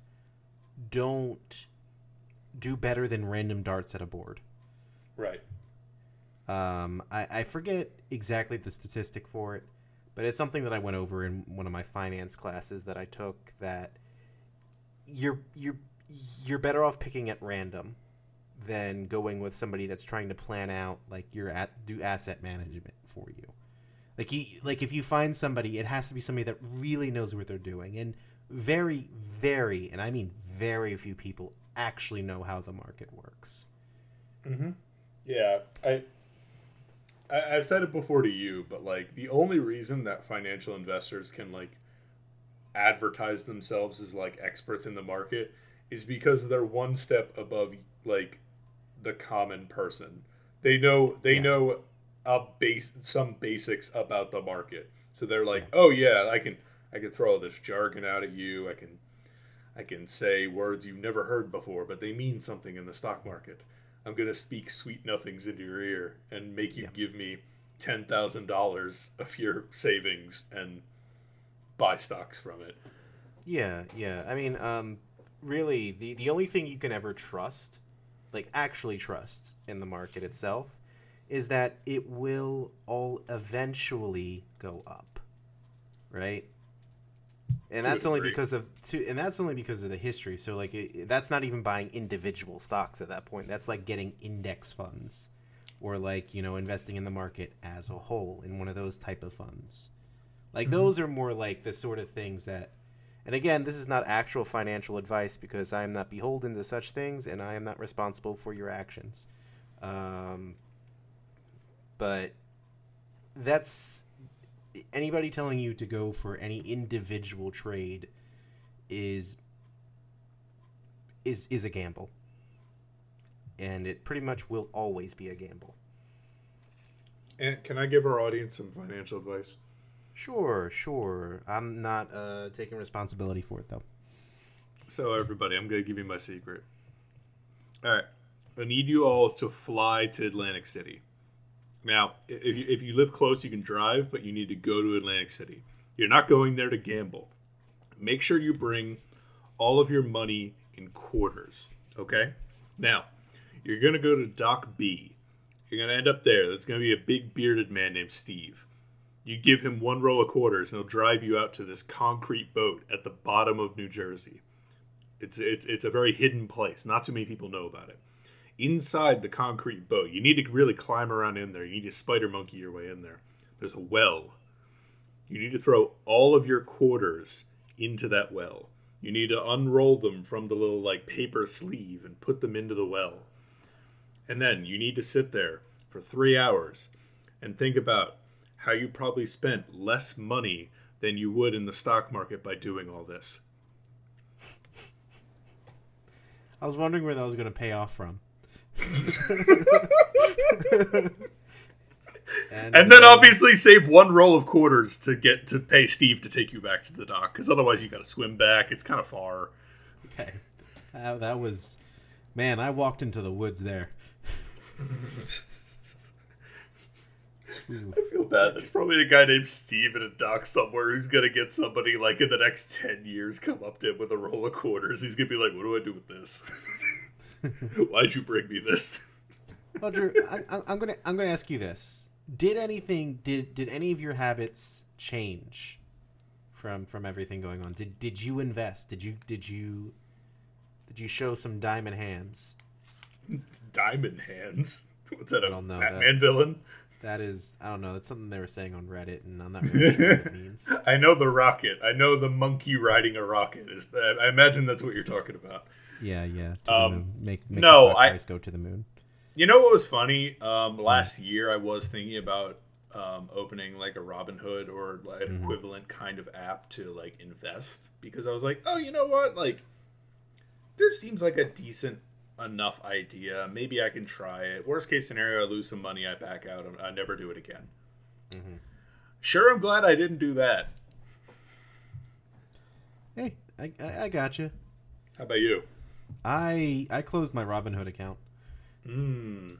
don't do better than random darts at a board. Right. Um, I, I forget exactly the statistic for it, but it's something that I went over in one of my finance classes that I took that you're you're you're better off picking at random than going with somebody that's trying to plan out like your at do asset management for you. Like you, like if you find somebody, it has to be somebody that really knows what they're doing, and very, very, and I mean very few people actually know how the market works. Mm-hmm. Yeah, I, I I've said it before to you, but like the only reason that financial investors can like advertise themselves as like experts in the market is because they're one step above like the common person. They know they yeah. know a base some basics about the market. So they're like, yeah. "Oh yeah, I can I can throw all this jargon out at you. I can I can say words you've never heard before, but they mean something in the stock market. I'm going to speak sweet nothings into your ear and make you yeah. give me $10,000 of your savings and buy stocks from it." Yeah, yeah. I mean, um really the the only thing you can ever trust like actually trust in the market itself is that it will all eventually go up right and that's only because of to, and that's only because of the history so like it, that's not even buying individual stocks at that point that's like getting index funds or like you know investing in the market as a whole in one of those type of funds like mm-hmm. those are more like the sort of things that and again, this is not actual financial advice because I am not beholden to such things and I am not responsible for your actions. Um, but that's anybody telling you to go for any individual trade is is is a gamble. And it pretty much will always be a gamble. And can I give our audience some financial advice? Sure, sure. I'm not uh, taking responsibility for it though. So everybody, I'm gonna give you my secret. All right, I need you all to fly to Atlantic City. Now, if you, if you live close, you can drive, but you need to go to Atlantic City. You're not going there to gamble. Make sure you bring all of your money in quarters. Okay. Now, you're gonna go to Dock B. You're gonna end up there. That's gonna be a big bearded man named Steve you give him one roll of quarters and he'll drive you out to this concrete boat at the bottom of New Jersey. It's it's it's a very hidden place. Not too many people know about it. Inside the concrete boat. You need to really climb around in there. You need to spider monkey your way in there. There's a well. You need to throw all of your quarters into that well. You need to unroll them from the little like paper sleeve and put them into the well. And then you need to sit there for three hours and think about how you probably spent less money than you would in the stock market by doing all this. I was wondering where that was going to pay off from. And, and, then uh, obviously save one roll of quarters to get to pay Steve to take you back to the dock because otherwise you got to swim back. It's kind of far. Okay, uh, that was man. I walked into the woods there. I feel bad. There's probably a guy named Steve in a dock somewhere who's gonna get somebody like in the next ten years come up to him with a roll of quarters. He's gonna be like, "What do I do with this? Why'd you bring me this?" Well, Drew, I, I'm gonna I'm gonna ask you this: Did anything did did any of your habits change from from everything going on? Did did you invest? Did you did you did you show some diamond hands? Diamond hands. What's that? A don't know, Batman that- villain? That is, I don't know. That's something they were saying on Reddit, and I'm not really sure what it means. I know the rocket. I know the monkey riding a rocket. Is that? I imagine that's what you're talking about. Yeah, yeah. To Um. Make, make no, I- go to the moon. You know what was funny? Um, last year, I was thinking about um, opening like a Robinhood or an Mhm. equivalent kind of app to like invest because I was like, oh, you know what? Like, this seems like a decent enough idea. Maybe I can try it. Worst case scenario, I lose some money, I back out, and I never do it again. Mhm. Sure, I'm glad I didn't do that. Hey, I, I, I got you. How about you? I I closed my Robinhood account. Hmm.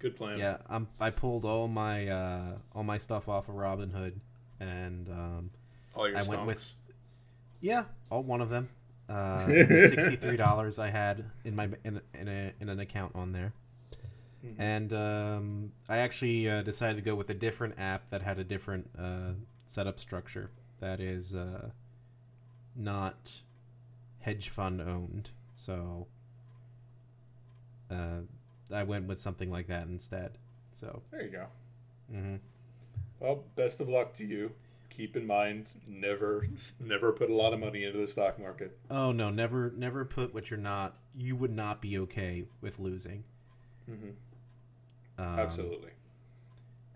Good plan. Yeah, I'm, I pulled all my uh, all my stuff off of Robinhood, and um, All your I went with- yeah, all one of them. Uh, Sixty three dollars I had in my in in, a, in an account on there, Mhm. and um, I actually uh, decided to go with a different app that had a different uh, setup structure that is uh, not hedge fund owned. So uh, I went with something like that instead. So. There you go. Mm-hmm. Well, best of luck to you. Keep in mind, never, never put a lot of money into the stock market. Oh no, never, never put what you're not. You would not be okay with losing. Mm-hmm. Um, Absolutely.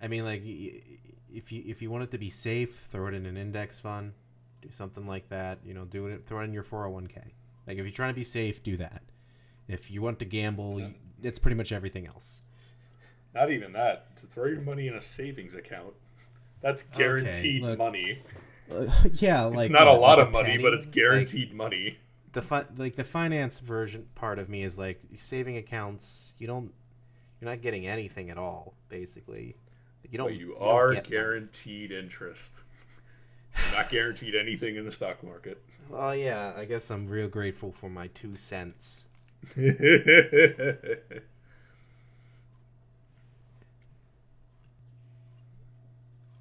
I mean, like, if you if you want it to be safe, throw it in an index fund, do something like that. You know, do it. Throw it in your 401k. Like, if you're trying to be safe, do that. If you want to gamble, you, it's pretty much everything else. Not even that. To throw your money in a savings account, that's guaranteed look, money. Uh, yeah, like it's not a lot like of money, penny? but it's Like, guaranteed money. the fi- like the finance version part of me is like saving accounts. You don't. You're not getting anything at all, basically. Like, you don't. You don't are get money. guaranteed interest. You're not guaranteed anything in the stock market. Oh yeah, I guess I'm real grateful for my two cents.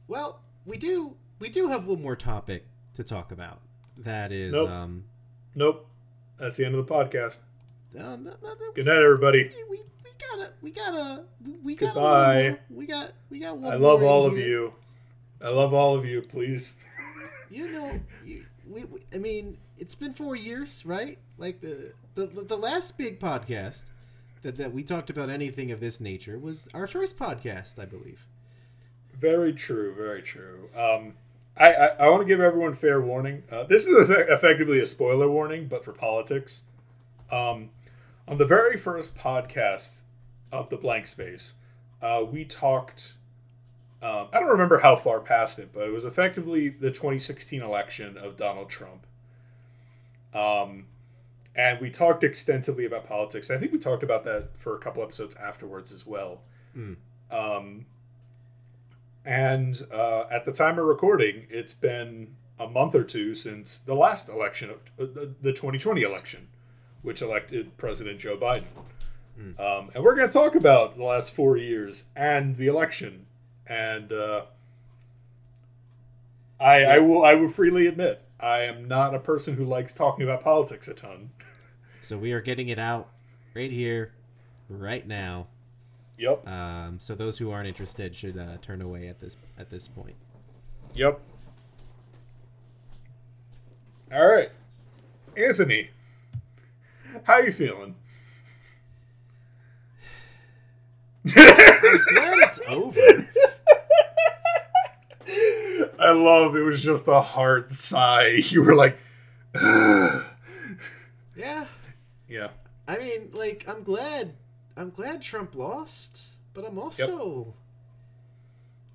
Well, we do we do have one more topic to talk about. That is Nope. um nope. That's the end of the podcast. uh, no, no, no, Good night, everybody. we, we gotta we gotta we got Goodbye. we got we got one I love more all of here. you. I love all of you. Please. You know, you, we, we, I mean, it's been four years, right? Like the the, the last big podcast that, that we talked about anything of this nature was our first podcast, I believe. Very true. Very true. Um, I, I, I want to give everyone fair warning. Uh, this is effect- effectively a spoiler warning, but for politics. Um, on the very first podcast of the blank space, uh, we talked. Um, I don't remember how far past it, but it was effectively the 2016 election of Donald Trump. Um, and we talked extensively about politics. I think we talked about that for a couple episodes afterwards as well. Mm. Um, and uh, at the time of recording, it's been a month or two since the last election, of uh, the, the 2020 election, which elected President Joe Biden. Mm. Um, and we're going to talk about the last four years and the election. And uh, I, I will I will freely admit I am not a person who likes talking about politics a ton. So we are getting it out right here right now. Yep. Um, so those who aren't interested should uh, turn away at this at this point. Yep. All right, Anthony, how you feeling? Glad it's over. I love it was just a hard sigh. You were like, "Ugh." Yeah. yeah, I mean, like, I'm glad. I'm glad Trump lost, but I'm also.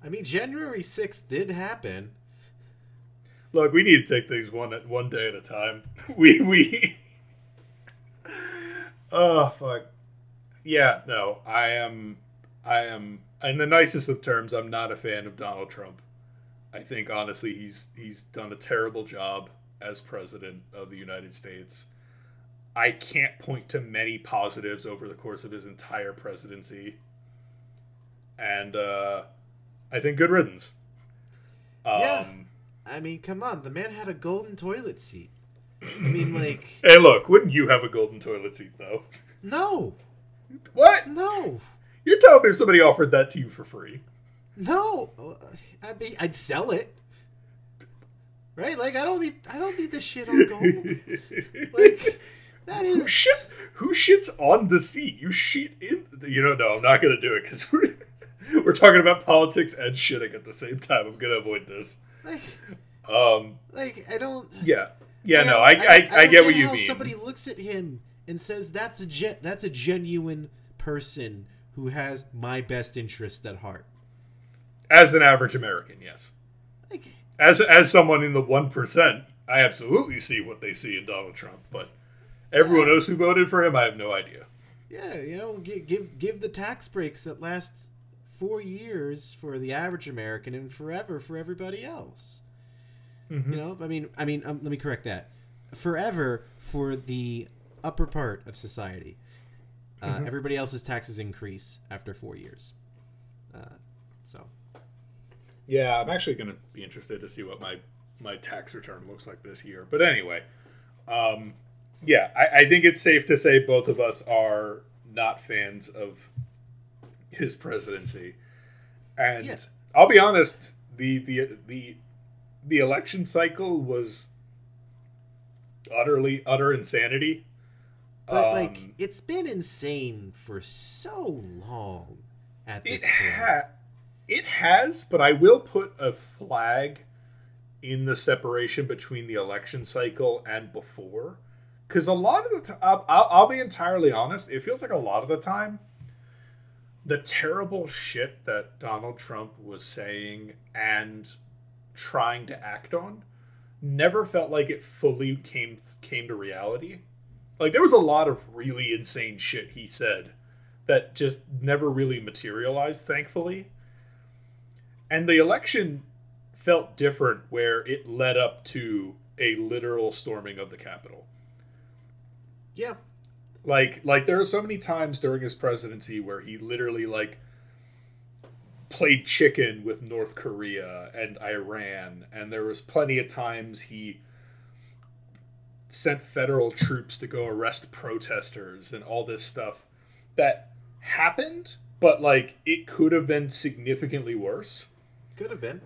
I mean, January 6th did happen. look, we need to take things one at one day at a time. We we. oh fuck. Yeah, no, I am. I am. In the nicest of terms, I'm not a fan of Donald Trump. I think honestly, he's he's done a terrible job as president of the United States. I can't point to many positives over the course of his entire presidency, and uh, I think good riddance. Um, Yeah. I mean, come on. The man had a golden toilet seat. I mean, like, Hey, look, wouldn't you have a golden toilet seat though? no. What? No. You're telling me if somebody offered that to you for free? No. Uh, I mean, I'd sell it. Right? Like, I don't need. I don't need this shit on gold. Like, that is who shit? Who shits on the seat? You shit in? You know, no, I'm not gonna do it because we're we're talking about politics and shitting at the same time. I'm gonna avoid this. Like, Um, like I don't. yeah, yeah, no, don't- I I, I, don't get what you how mean. Somebody looks at him and says, "That's a gen- That's a genuine person who has my best interest at heart." As an average American, yes. Like, As as someone in the one percent, I absolutely see what they see in Donald Trump. But everyone else who voted for him, I have no idea. yeah, you know, give give, give the tax breaks that lasts four years for the average American and forever for everybody else. Mhm. You know, I mean, I mean, um, let me correct that. Forever for the upper part of society. Uh, Mhm. Everybody else's taxes increase after four years. Uh, so Yeah, I'm actually going to be interested to see what my my tax return looks like this year. But anyway, um, yeah, I, I think it's safe to say both of us are not fans of his presidency. And Yeah. I'll be honest, the the the the election cycle was utterly utter insanity. But Um, like, it's been insane for so long at It this point. ha- it has, but I will put a flag in the separation between the election cycle and before, because a lot of the time, I'll, I'll, be entirely honest, it feels like a lot of the time, the terrible shit that Donald Trump was saying and trying to act on never felt like it fully came came to reality. Like there was a lot of really insane shit he said that just never really materialized, thankfully. And the election felt different where it led up to a literal storming of the Capitol. Yeah, Like like there are so many times during his presidency where he literally like played chicken with North Korea and Iran and there was plenty of times he sent federal troops to go arrest protesters and all this stuff that happened but like it could have been significantly worse could have been.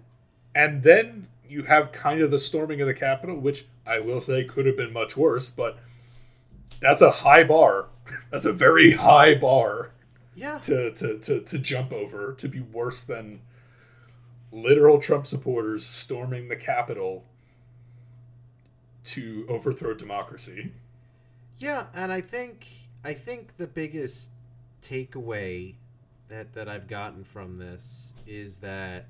and then you have kind of the storming of the Capitol, which I will say could have been much worse, but that's a high bar. That's a very high bar Yeah, to, to, to, to jump over to be worse than literal Trump supporters storming the Capitol to overthrow democracy. yeah, and I think I think the biggest takeaway that that I've gotten from this is that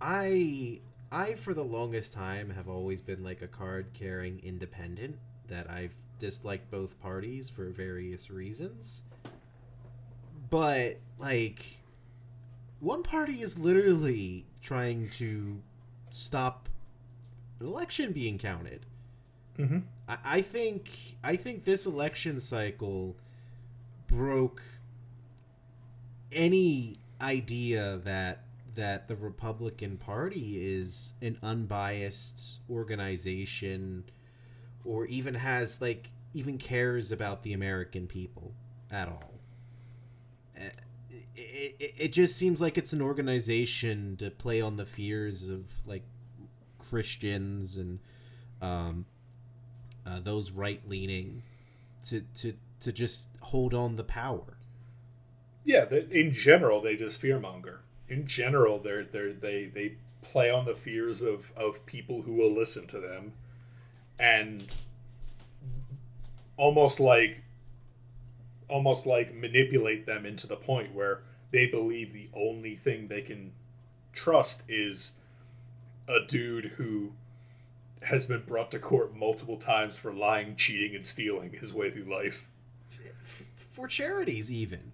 I I for the longest time have always been like a card carrying independent that I've disliked both parties for various reasons. But like one party is literally trying to stop an election being counted. Mm-hmm. I, I think I think this election cycle broke any idea that that the Republican Party is an unbiased organization or even has like even cares about the American people at all. it, it, it just seems like it's an organization to play on the fears of like Christians and um, uh, those right leaning to to to just hold on the power. Yeah, in general, they just fearmonger. In general, they're they they they play on the fears of of people who will listen to them, and almost like almost like manipulate them into the point where they believe the only thing they can trust is a dude who has been brought to court multiple times for lying, cheating, and stealing his way through life. For charities, even.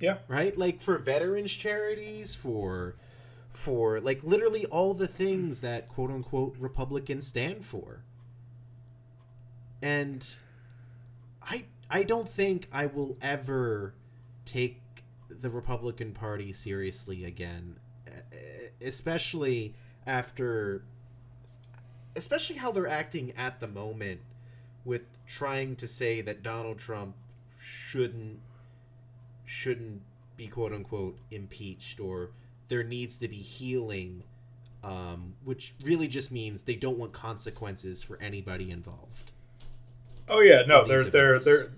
Yeah. Right? Like for veterans charities, for for like literally all the things that quote unquote Republicans stand for. And I I don't think I will ever take the Republican Party seriously again, especially after especially how they're acting at the moment with trying to say that Donald Trump shouldn't shouldn't be quote unquote impeached or there needs to be healing um, which really just means they don't want consequences for anybody involved. Oh yeah, no, they're they're they're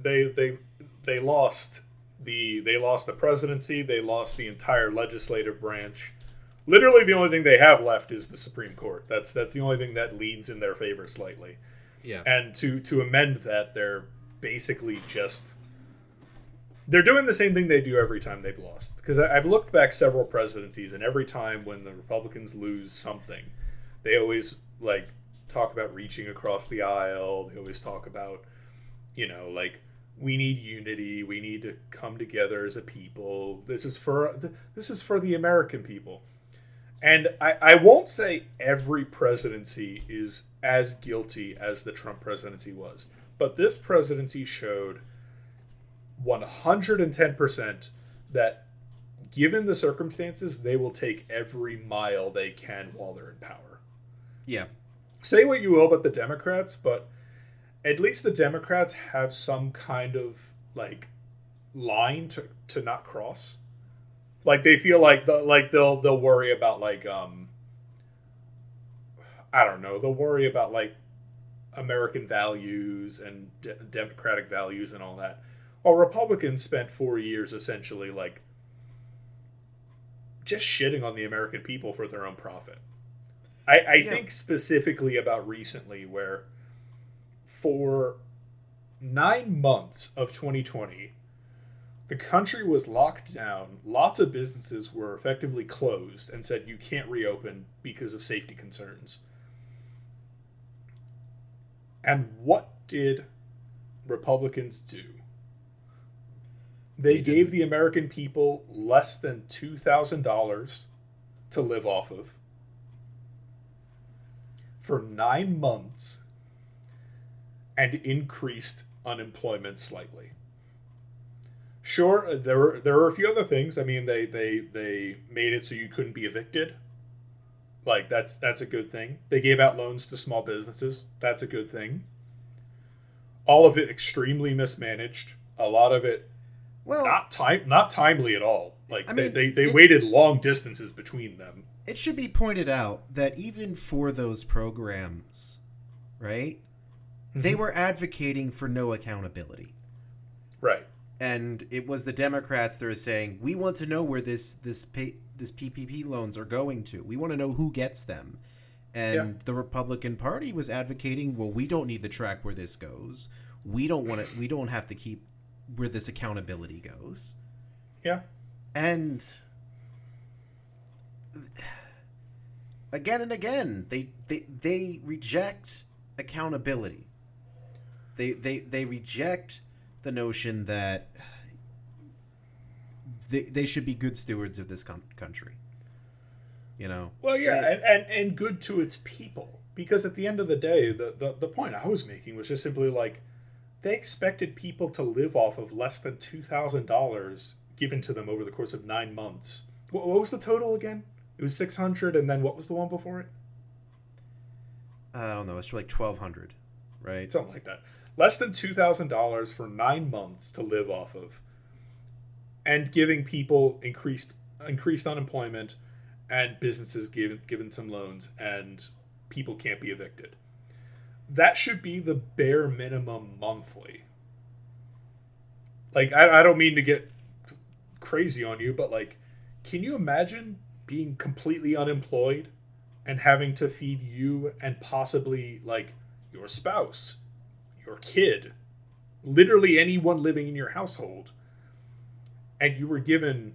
they they they lost the they lost the presidency, they lost the entire legislative branch literally the only thing they have left is the Supreme Court. That's that's the only thing that leans in their favor slightly. Yeah. And to to amend that, they're basically just they're doing the same thing they do every time they've lost. Because I've looked back several presidencies, and every time when the Republicans lose something, they always like talk about reaching across the aisle. They always talk about, you know, like we need unity. We need to come together as a people. This is for this is for the American people. And I, I won't say every presidency is as guilty as the Trump presidency was, but this presidency showed 110% that given the circumstances, they will take every mile they can while they're in power. Yeah. Say what you will about the Democrats, but at least the Democrats have some kind of like line to, to not cross. Like they feel like the like they'll they'll worry about like um I don't know, they'll worry about like American values and de- democratic values and all that. While Republicans spent 4 years essentially like just shitting on the American people for their own profit. I, I yeah. think specifically about recently where for nine months of 2020, the country was locked down. Lots of businesses were effectively closed and said you can't reopen because of safety concerns. And what did Republicans do? They, they gave the American people less than $2,000 to live off of for nine months and increased unemployment slightly. Sure, there were there were a few other things. I mean, they they they made it so you couldn't be evicted. Like that's that's a good thing. They gave out loans to small businesses. That's a good thing. All of it extremely mismanaged. A lot of it well not time not timely at all. Like I they, mean, they, they it, waited long distances between them. It should be pointed out that even for those programs, right? They mm-hmm. were advocating for no accountability. Right and it was the Democrats that are saying we want to know where this this pay, this PPP loans are going to. We want to know who gets them. And yeah. the Republican Party was advocating, well, we don't need to track where this goes. We don't want to. We don't have to keep where this accountability goes. Yeah. And again and again, they they they reject accountability. They they they reject the notion that they, they should be good stewards of this country. You know? Well, yeah, they, and, and, and good to its people. Because at the end of the day, the, the, the point I was making was just simply like they expected people to live off of less than $2,000 given to them over the course of nine months. What, was the total again? It was 600 and then what was the one before it? I don't know. It's like 1200 right? Something like that less than $2,000 for nine months to live off of. and giving people increased increased unemployment and businesses given given some loans and people can't be evicted. That should be the bare minimum monthly. Like I, I don't mean to get crazy on you, but like can you imagine being completely unemployed and having to feed you and possibly like your spouse, your kid, literally anyone living in your household, and you were given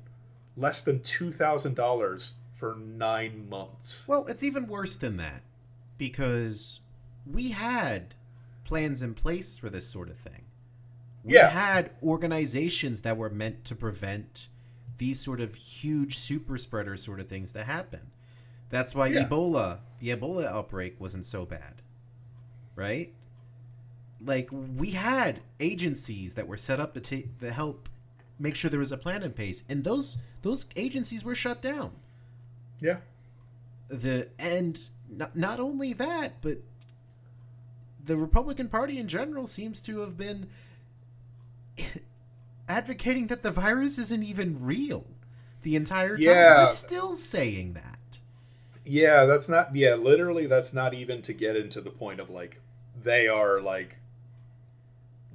less than $2,000 for nine months. Well, it's even worse than that because we had plans in place for this sort of thing. We Yeah. had organizations that were meant to prevent these sort of huge super spreader sort of things to happen. That's why Yeah. Ebola, the Ebola outbreak wasn't so bad. Right? Like we had agencies that were set up to take to help make sure there was a plan in place and those those agencies were shut down Yeah. the and not, not only that but the republican party in general seems to have been advocating that the virus isn't even real the entire time Yeah. they're still saying that Yeah, that's not yeah, literally that's not even to get into the point of like they are like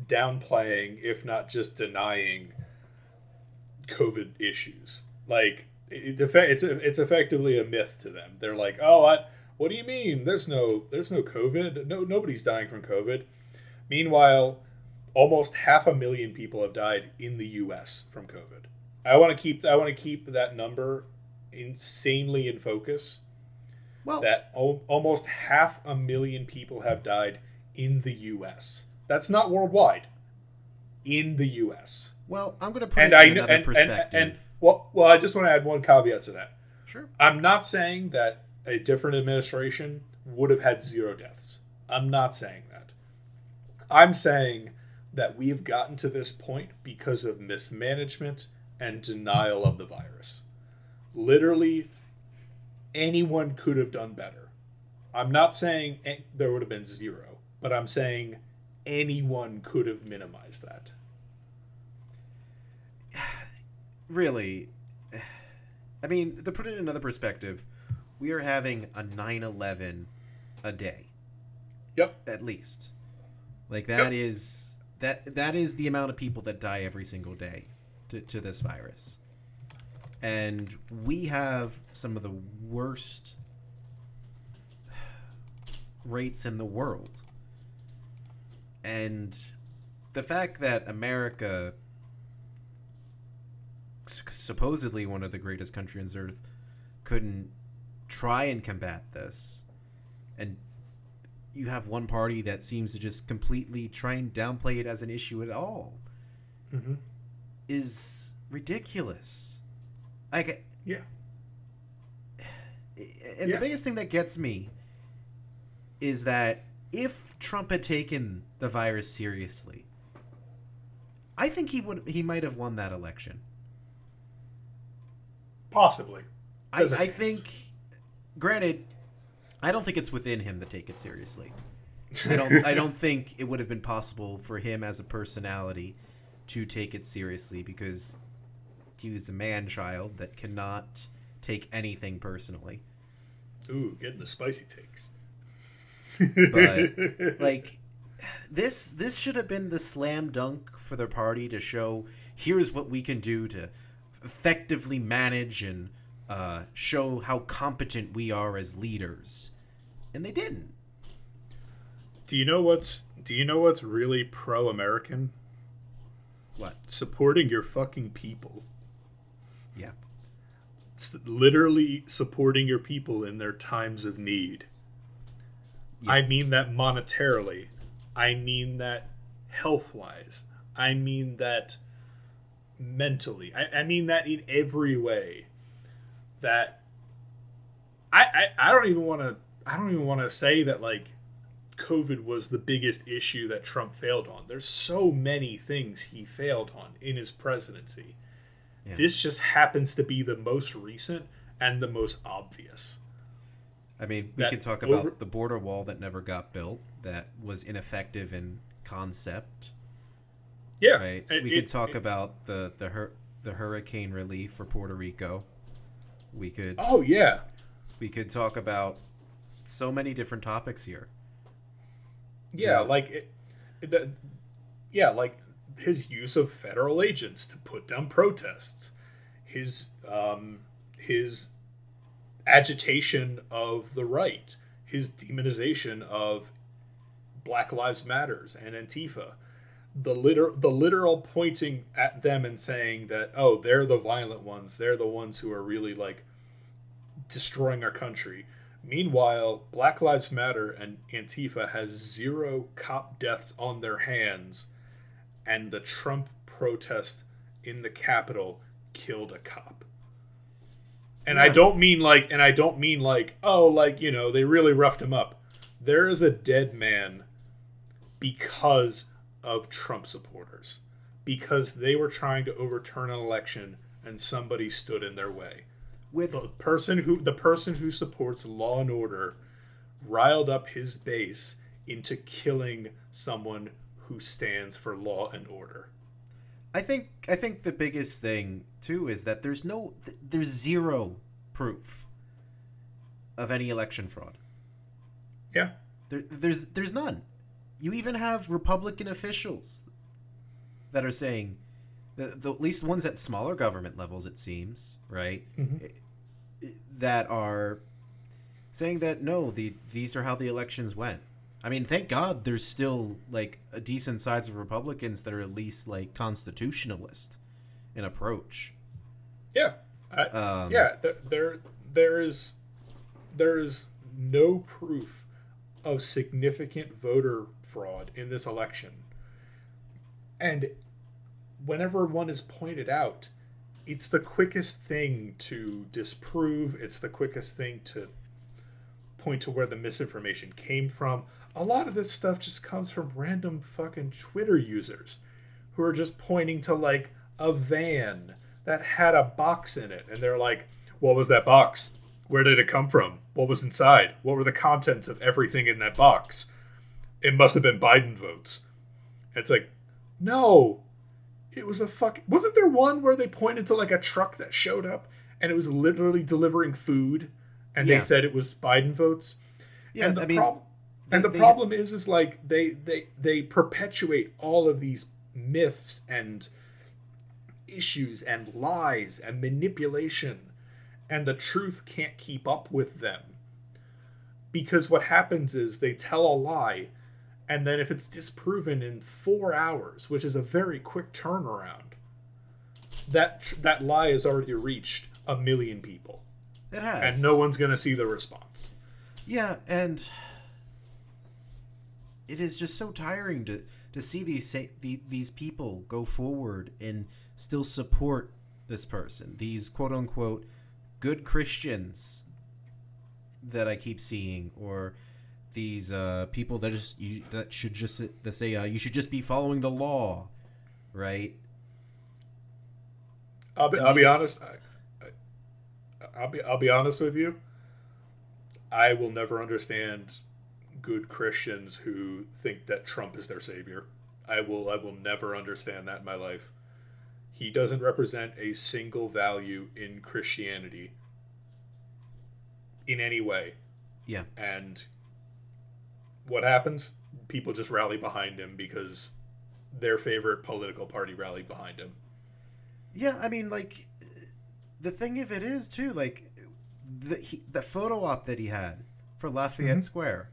downplaying if not just denying covid issues. Like it, it, it's it's effectively a myth to them. They're like, "Oh, what what do you mean? There's no there's no covid. No nobody's dying from covid." Meanwhile, almost half a million people have died in the US from covid. I want to keep I want to keep that number insanely in focus well that al- almost half a million people have died in the US. That's not worldwide. In the US. well i'm going to put And it I in kn- another and, and, perspective and well, well, I just want to add one caveat to that. sure I'm not saying that a different administration would have had zero deaths. I'm not saying that. I'm saying that we have gotten to this point because of mismanagement and denial of the virus. Literally, anyone could have done better. I'm not saying there would have been zero, but I'm saying anyone could have minimized that. really i mean to put it in another perspective we are having a 9-11 a day. Yep. at least. Like that is that that is the amount of people that die every single day to, to this virus. And we have some of the worst rates in the world. And the fact that america supposedly one of the greatest countries on earth couldn't try and combat this and you have one party that seems to just completely try and downplay it as an issue at all Mm-hmm. is ridiculous like Yeah. and Yeah. the biggest thing that gets me is that if Trump had taken the virus seriously, I think he would he might have won that election. Possibly. I, I think granted, I don't think it's within him to take it seriously. I don't I don't think it would have been possible for him as a personality to take it seriously because he was a man child that cannot take anything personally. Ooh, getting the spicy takes. But, like this this should have been the slam dunk for their party to show here's what we can do to effectively manage and uh, show how competent we are as leaders and they didn't do you know what's do you know what's really pro-American? what Supporting your fucking people. yeah It's literally supporting your people in their times of need. Yeah. I mean that monetarily. I mean that health-wise. I mean that mentally. I, I mean that in every way. That I I, I don't even want to I don't even want to say that like COVID was the biggest issue that Trump failed on. There's so many things he failed on in his presidency. Yeah. This just happens to be the most recent and the most obvious. i mean we That could talk about over- the border wall that never got built that was ineffective in concept Yeah, right it- we it- could talk it- about the the hur- the hurricane relief for Puerto Rico. We could Oh yeah, we could talk about so many different topics here. yeah, Yeah. like it, it, the, yeah, like his use of federal agents to put down protests, his um, his agitation of the right, his demonization of Black Lives Matters and Antifa, the liter the literal pointing at them and saying that oh they're the violent ones, they're the ones who are really like destroying our country. Meanwhile, Black Lives Matter and Antifa has zero cop deaths on their hands, and the Trump protest in the Capitol killed a cop. And I don't mean like, and I don't mean like, oh, like, you know, they really roughed him up. There is a dead man because of Trump supporters, because they were trying to overturn an election and somebody stood in their way With the person who the person who supports law and order riled up his base into killing someone who stands for law and order. I think I think the biggest thing too is that there's no there's zero proof of any election fraud. Yeah. There, there's there's none. You even have Republican officials that are saying, the, the at least ones at smaller government levels, it seems, right, Mhm. that are saying that no, the these are how the elections went. I mean, thank God there's still like a decent size of Republicans that are at least like constitutionalist in approach. Yeah. I, Um, yeah, there, there there is there is no proof of significant voter fraud in this election. And whenever one is pointed out, it's the quickest thing to disprove, it's the quickest thing to point to where the misinformation came from. A lot of this stuff just comes from random fucking Twitter users who are just pointing to like a van that had a box in it and they're like, "What was that box? Where did it come from? What was inside? What were the contents of everything in that box?" It must have been Biden votes. It's like, "No. It was a fuck Wasn't there one where they pointed to like a truck that showed up and it was literally delivering food and Yeah. they said it was Biden votes?" Yeah, and the I mean, prob- and the they- problem is is like they they they perpetuate all of these myths and issues and lies and manipulation and the truth can't keep up with them because what happens is they tell a lie and then if it's disproven in 4 hours which is a very quick turnaround that that lie has already reached a million people. It has, and no one's going to see the response. Yeah, and it is just so tiring to to see these the, these people go forward and still support this person. These quote unquote good Christians that I keep seeing, or these uh, people that just you, that should just that say uh, you should just be following the law, right? I'll be, I'll be just- honest. I, I, I'll be I'll be honest with you. I will never understand good Christians who think that Trump is their savior. I will I will never understand that in my life. He doesn't represent a single value in Christianity in any way. Yeah. And what happens? People just rally behind him because their favorite political party rallied behind him. Yeah, I mean, like, the thing of it is too, like, the he, the photo op that he had for Lafayette Mhm. Square,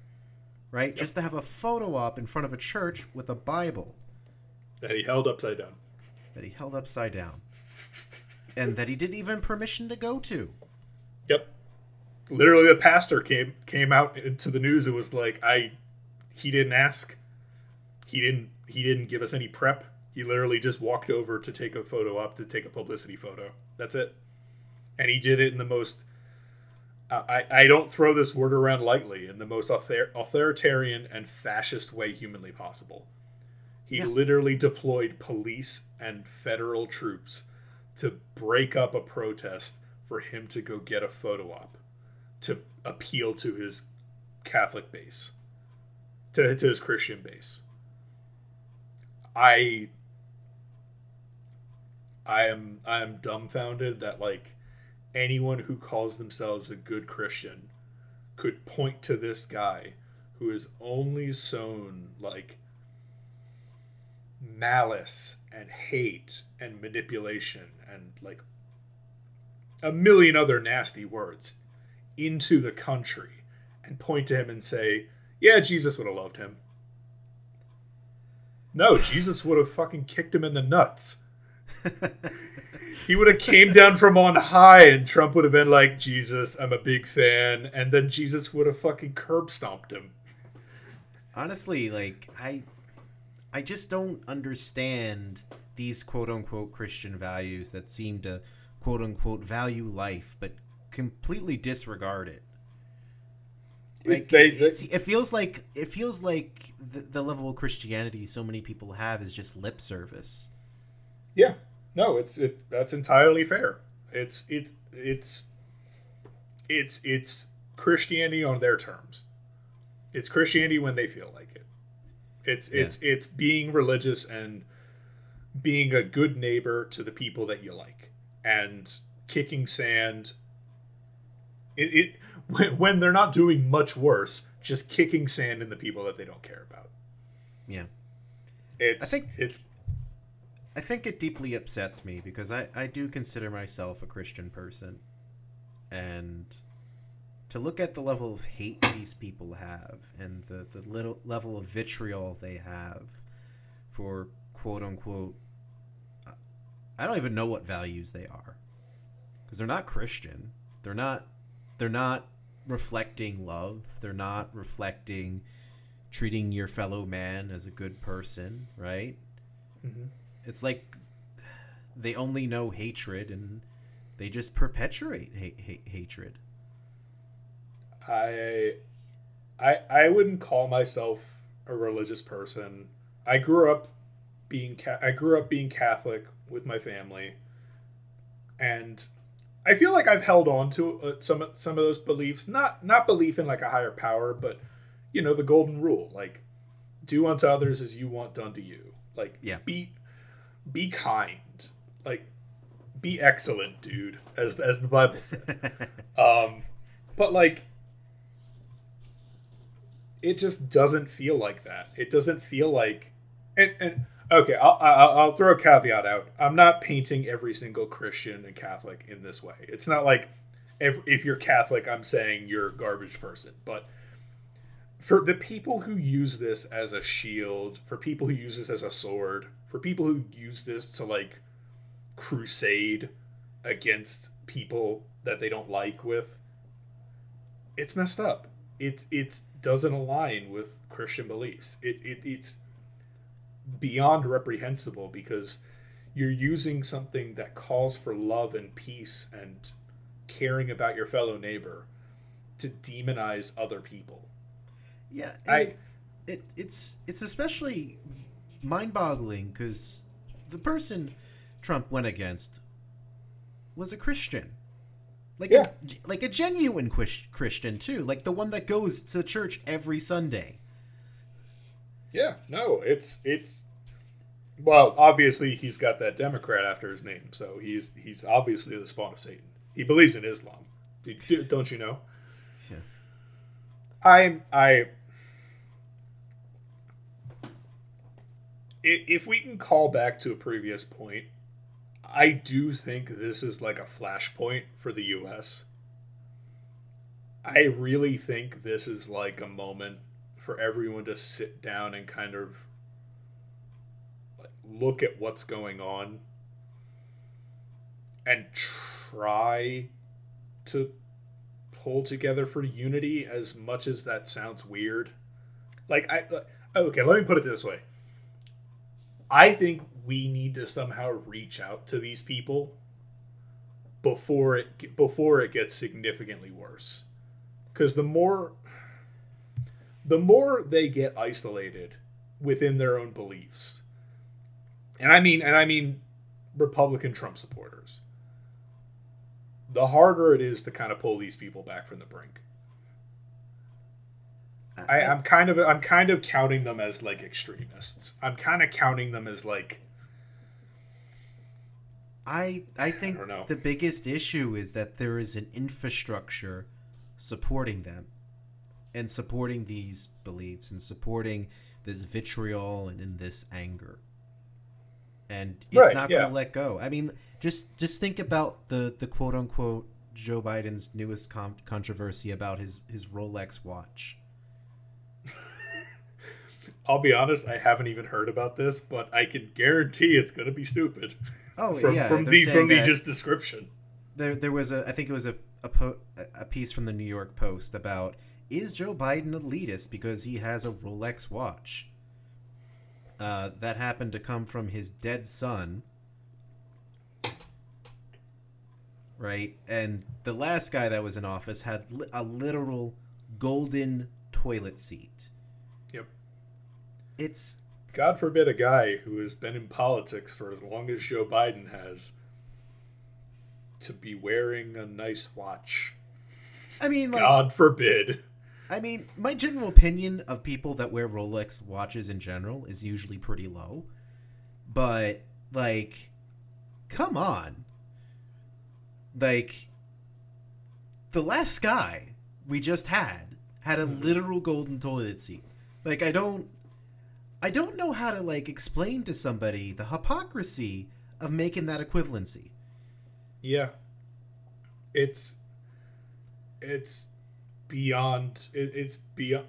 right? Just to have a photo op in front of a church with a Bible That he held upside down. that he held upside down, and that he didn't even permission to go to. Yep. Literally, the pastor came came out into the news and was like, "I, he didn't ask, he didn't he didn't give us any prep. He literally just walked over to take a photo up to take a publicity photo. That's it, and he did it in the most. I, I don't throw this word around lightly in the most author, authoritarian and fascist way humanly possible. He Yeah. literally deployed police and federal troops to break up a protest for him to go get a photo op to appeal to his Catholic base, to, to his Christian base. I I am I am dumbfounded that like anyone who calls themselves a good Christian could point to this guy who has only sown like malice and hate and manipulation and like a million other nasty words into the country and point to him and say, "Yeah, Jesus would have loved him." No, Jesus would have fucking kicked him in the nuts. he would have came down from on high and Trump would have been like, "Jesus, I'm a big fan." And then Jesus would have fucking curb stomped him. Honestly, like I I just don't understand these quote unquote Christian values that seem to quote unquote value life but completely disregard it. Like They- they- it feels like it feels like the, the level of Christianity so many people have is just lip service. Yeah, no, it's it. That's entirely fair. It's it it's it's it's Christianity on their terms. It's Christianity when they feel like it. It's it's it's being religious and being a good neighbor to the people that you like and kicking sand. It, it when, they're not doing much worse, just kicking sand in the people that they don't care about. Yeah. It's I think- it's I think it deeply upsets me because I, I do consider myself a Christian person. And to look at the level of hate these people have and the, the little level of vitriol they have for quote unquote I don't even know what values they are. Because they're not Christian. They're not they're not reflecting love. They're not reflecting treating your fellow man as a good person, right? Mhm. it's like they only know hatred and they just perpetuate ha- ha- hatred. I I I wouldn't call myself a religious person. I grew up being ca- I grew up being Catholic with my family, and I feel like I've held on to uh, some of- some of those beliefs. Not not belief in like a higher power, but you know the golden rule, like do unto others as you want done to you. Like Yeah. be be kind, like be excellent, dude, as as the Bible said. Um, but like, it just doesn't feel like that. It doesn't feel like, and, and okay, I'll, I'll throw a caveat out. I'm not painting every single Christian and Catholic in this way. It's not like if if you're Catholic, I'm saying you're a garbage person, but. For the people who use this as a shield, for people who use this as a sword, for people who use this to like crusade against people that they don't like with it's messed up it's it's doesn't align with christian beliefs it, it it's beyond reprehensible because you're using something that calls for love and peace and caring about your fellow neighbor to demonize other people yeah, I- it it's it's especially mind-boggling because the person Trump went against was a Christian, like Yeah. a, like a genuine Christian too, like the one that goes to church every Sunday. Yeah no it's it's well obviously he's got that democrat after his name so he's he's obviously the spawn of satan he believes in islam Do- do- don't you know Yeah. I i- if we can call back to a previous point, I do think this is like a flashpoint for the US. I really think this is like a moment for everyone to sit down and kind of look at what's going on and try to pull together for unity as much as that sounds weird. Like i okay let me put it this way. I think we need to somehow reach out to these people before it before it gets significantly worse. Because the more the more they get isolated within their own beliefs. And i mean and i mean republican trump supporters. The harder it is to kind of pull these people back from the brink. I, I'm kind of I'm kind of counting them as like extremists. I'm kind of counting them as like I I think don't the biggest issue is that there is an infrastructure supporting them and supporting these beliefs and supporting this vitriol and in this anger. And it's Right, not going to let go. I mean, just just think about the the quote unquote Joe Biden's newest con- controversy about his his Rolex watch. I'll be honest, I haven't even heard about this, but I can guarantee it's going to be stupid. Oh From, yeah, from the from the just description. there there was a I think it was a a, po- a piece from the New York Post about is Joe Biden elitist because he has a Rolex watch. Uh, that happened to come from his dead son, right? And the last guy that was in office had li- a literal golden toilet seat. Yep. It's God forbid a guy who has been in politics for as long as Joe Biden has to be wearing a nice watch. I mean like God forbid. I mean, my general opinion of people that wear Rolex watches in general is usually pretty low. But, like, come on. Like, the last guy we just had had a mm-hmm. literal golden toilet seat. Like, I don't. I don't know how to, like, explain to somebody the hypocrisy of making that equivalency. Yeah. It's it's beyond it, it's beyond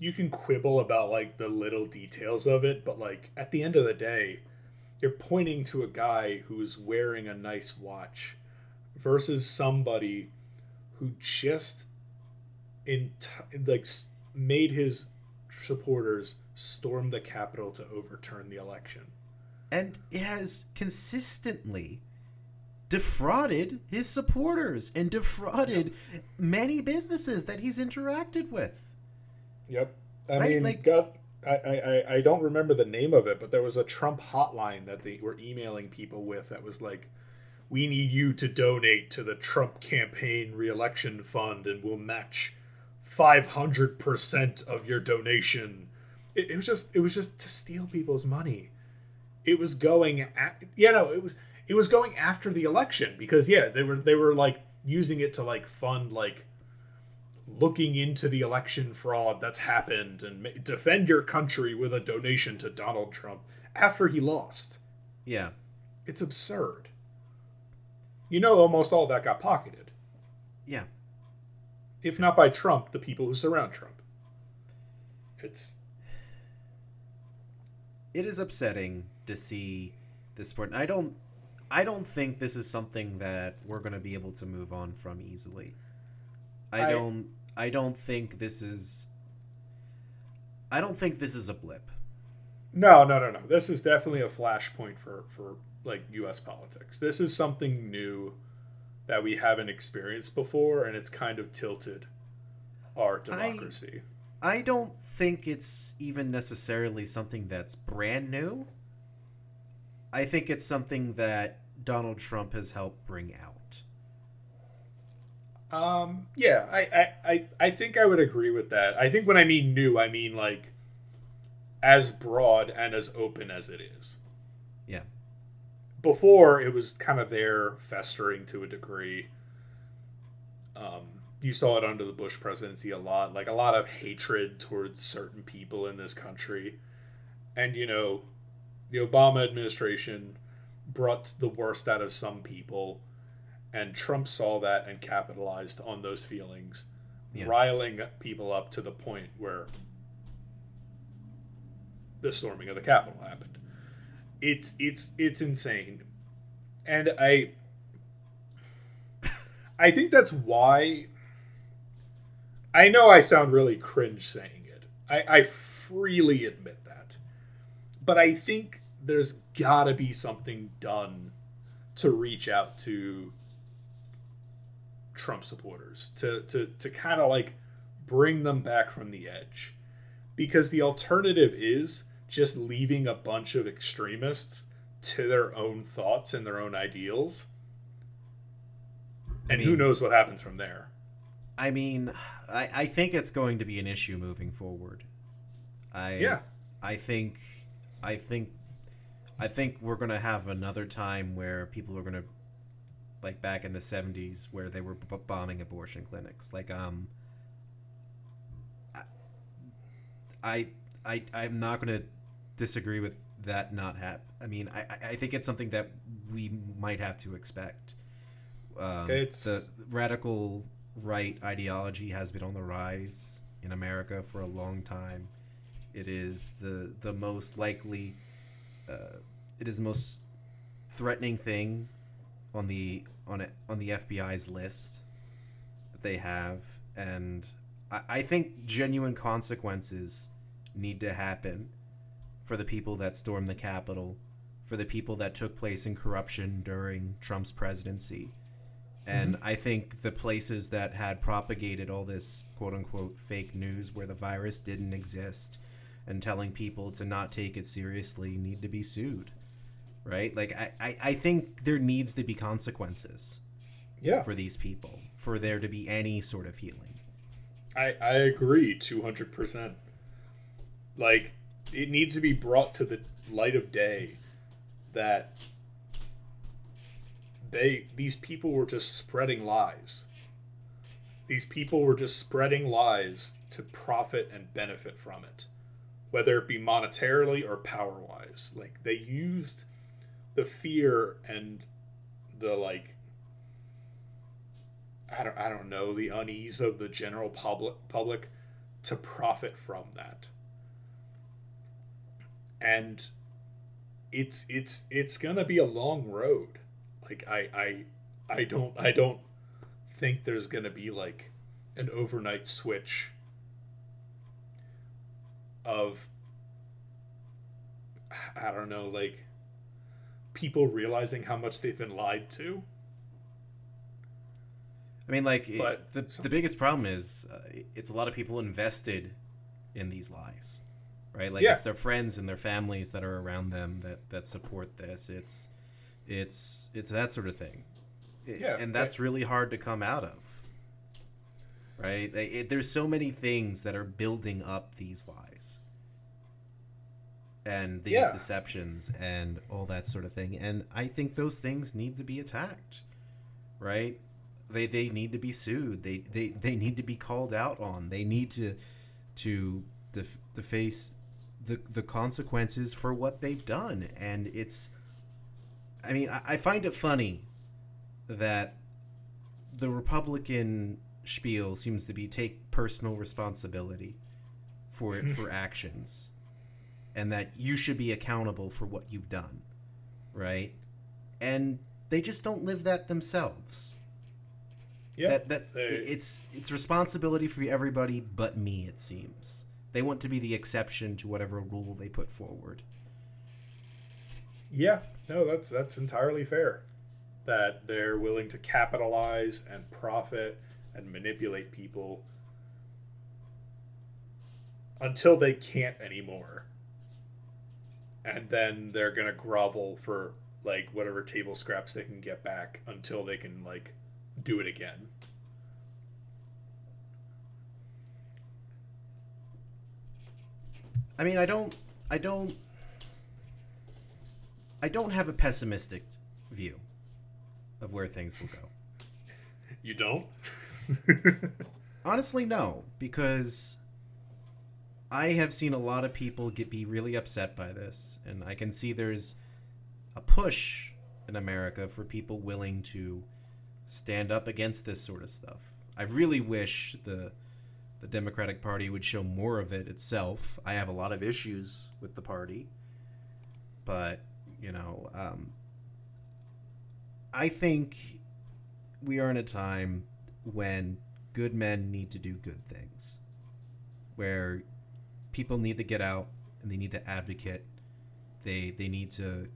you can quibble about like the little details of it, but like at the end of the day, you're pointing to a guy who's wearing a nice watch versus somebody who just in like made his supporters storm the Capitol to overturn the election. and it has consistently defrauded his supporters and defrauded many businesses that he's interacted with. Yep. I Right, mean, like- God, I, I- I don't remember the name of it, but there was a Trump hotline that they were emailing people with that was like, we need you to donate to the Trump campaign reelection fund and we'll match 500% of your donation. It, it was just, it was just to steal people's money. It was going at, you know, it was, it was going after the election because yeah, they were, they were like using it to like fund like looking into the election fraud that's happened and ma- defend your country with a donation to Donald Trump after he lost. Yeah. It's absurd. You know, almost all that got pocketed, Yeah. if not by Trump, the people who surround Trump. It's It is upsetting to see this sport. And I don't I don't think this is something that we're going to be able to move on from easily. I, I- don't I don't think this is I don't think this is a blip. no, no, no, no. This is definitely a flashpoint for for like U.S. politics. This is something new that we haven't experienced before, and it's kind of tilted our democracy. I don't think it's even necessarily something that's brand new. I think it's something that Donald Trump has helped bring out. Um, yeah, I, I, I, I think I would agree with that. I think when I mean new, I mean like as broad and as open as it is. Yeah. Before it was kind of there festering to a degree. Um, you saw it under the Bush presidency a lot, like a lot of hatred towards certain people in this country. And you know, the Obama administration brought the worst out of some people and Trump saw that and capitalized on those feelings, Yeah. riling people up to the point where the storming of the Capitol happened. It's it's it's insane, and I I think that's why. I know I sound really cringe saying it. I, I freely admit that, but I think there's gotta be something done to reach out to Trump supporters to to to kind of like bring them back from the edge. Because the alternative is just leaving a bunch of extremists to their own thoughts and their own ideals. I and who knows what happens from there. I mean, I, I think it's going to be an issue moving forward. I yeah. I think I think I think we're gonna have another time where people are gonna, like back in the '70s, where they were b- bombing abortion clinics. Like, um, I, I, I'm not gonna disagree with that not hap. I mean, I, I think it's something that we might have to expect. Um, It's- the radical right ideology has been on the rise in America for a long time. It is the the most likely, uh, it is the most threatening thing on the on it on the FBI's list that they have, and I, I think genuine consequences need to happen for the people that stormed the Capitol, for the people that took place in corruption during Trump's presidency. And I think the places that had propagated all this quote unquote fake news where the virus didn't exist and telling people to not take it seriously need to be sued. Right? Like, I, I, I think there needs to be consequences Yeah, for these people for there to be any sort of healing. I I agree two hundred percent. Like it needs to be brought to the light of day that they these people were just spreading lies. These people were just spreading lies to profit and benefit from it, whether it be monetarily or power wise. Like they used the fear and the like I don't I don't know the unease of the general public public to profit from that. And it's it's it's gonna be a long road. Like I I I don't I don't think there's gonna be like an overnight switch of I don't know like people realizing how much they've been lied to. I mean, like it- the the biggest problem is uh, it's a lot of people invested in these lies, right? Like Yeah. it's their friends and their families that are around them that that support this. It's it's it's that sort of thing, It- Yeah, and that's really hard to come out of, right? It, there's so many things that are building up these lies and these Yeah. deceptions and all that sort of thing, and I think those things need to be attacked, right? they they need to be sued they they they need to be called out on they need to to to, to face the the consequences for what they've done and it's i mean I, I find it funny that the republican spiel seems to be take personal responsibility for for actions and that you should be accountable for what you've done right and they just don't live that themselves Yeah. that that they- it's it's responsibility for everybody but me it seems they want to be the exception to whatever rule they put forward Yeah, no, that's that's entirely fair. That they're willing to capitalize and profit and manipulate people until they can't anymore. And then they're gonna grovel for like whatever table scraps they can get back until they can like do it again. i mean i don't i don't i don't have a pessimistic view of where things will go You don't? Honestly, no, because I have seen a lot of people get be really upset by this, and I can see there's a push in America for people willing to stand up against this sort of stuff. I really wish the the Democratic Party would show more of it itself. I have a lot of issues with the party, but you know, um, I think we are in a time when good men need to do good things, where people need to get out and they need to advocate. They they need to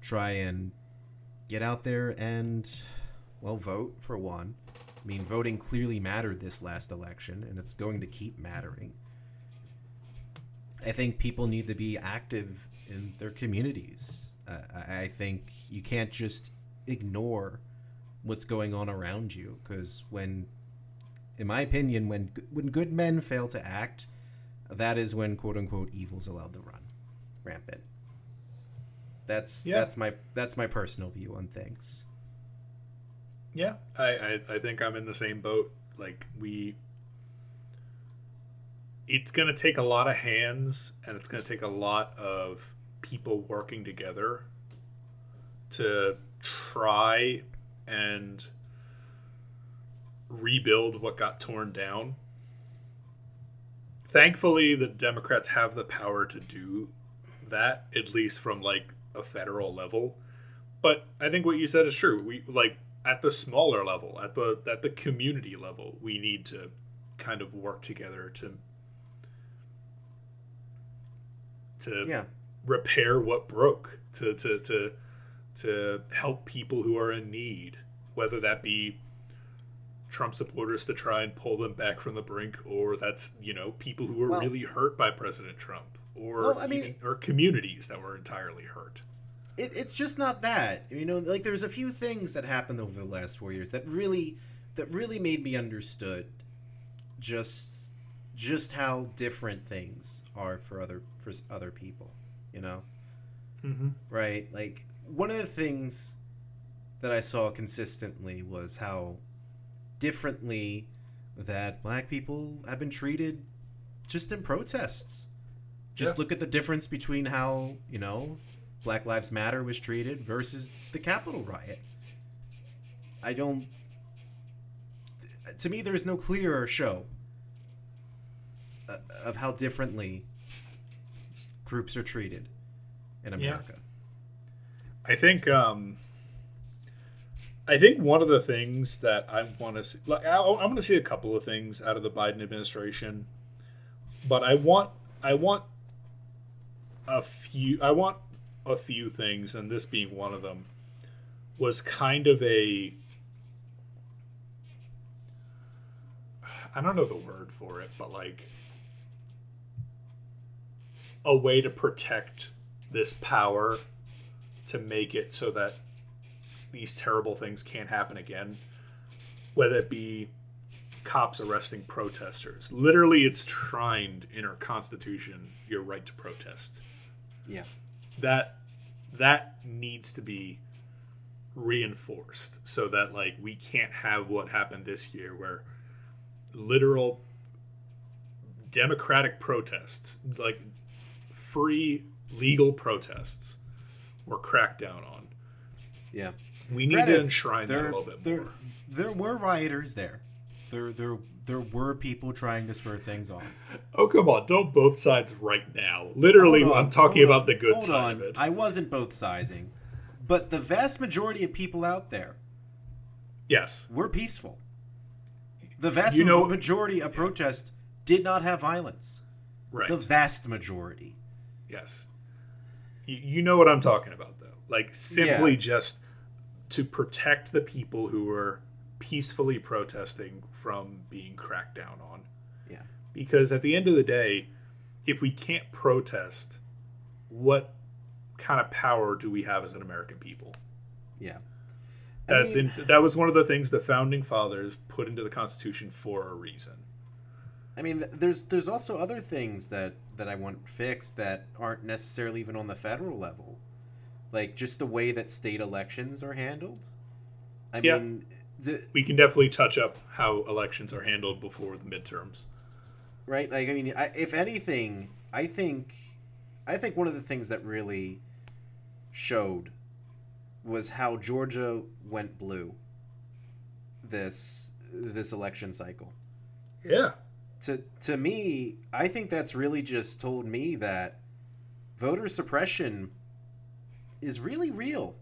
try and get out there and well vote for one. I mean, voting clearly mattered this last election, and it's going to keep mattering. I think people need to be active in their communities. Uh, I I think you can't just ignore what's going on around you because when in my opinion when when good men fail to act that is when quote unquote evil's allowed to run rampant That's Yeah. that's my that's my personal view on things. Yeah, I, I I think I'm in the same boat. Like we, it's gonna take a lot of hands, and it's gonna take a lot of people working together to try and rebuild what got torn down. Thankfully, the Democrats have the power to do that, at least from like a federal level. But I think what you said is true. We like at the smaller level, at the at the community level, we need to kind of work together to to Yeah. repair what broke, to to to to help people who are in need, whether that be Trump supporters to try and pull them back from the brink, or that's you know people who were Well- really hurt by President Trump, or Well, I mean- even- or communities that were entirely hurt. it, it's just not that you know like there's a few things that happened over the last four years that really that really made me understood just just how different things are for other for other people you know Mm-hmm. right like one of the things that i saw consistently was how differently that black people have been treated just in protests. Just Yeah. look at the difference between how you know black lives matter was treated versus the capitol riot. I don't to me there's no clearer show uh, of how differently groups are treated in america I think um, I think one of the things that I want to see, like, I, I want to see a couple of things out of the Biden administration, but I want I want a few I want a few things, and this being one of them, was kind of a I don't know the word for it, but like a way to protect this power to make it so that these terrible things can't happen again. Whether it be cops arresting protesters. Literally, it's trined in our Constitution your right to protest. yeah That that needs to be reinforced so that like we can't have what happened this year where literal democratic protests like free legal protests were cracked down on yeah we need Granted, to enshrine that a little bit there, more there were rioters there. There, there, there were people trying to spur things on. oh come on don't both sides right now literally on, i'm talking about on, the good hold side on. of it I wasn't both sizing, but the vast majority of people out there yes were peaceful. The vast You know- majority of protests did not have violence. right The vast majority. Yes. You, you know what I'm talking about, though. Like, simply Yeah. just to protect the people who were peacefully protesting from being cracked down on. Yeah. Because at the end of the day, if we can't protest, what kind of power do we have as an American people? Yeah. I That's mean- in, that was one of the things the founding fathers put into the Constitution for a reason. I mean, there's there's also other things that that I want fixed that aren't necessarily even on the federal level, like just the way that state elections are handled. I Yeah. mean, the, We can definitely touch up how elections are handled before the midterms. right? Like, I mean, I, if anything, I think, I think one of the things that really showed was how Georgia went blue. This this election cycle. Yeah. To to me, I think that's really just told me that voter suppression is really real.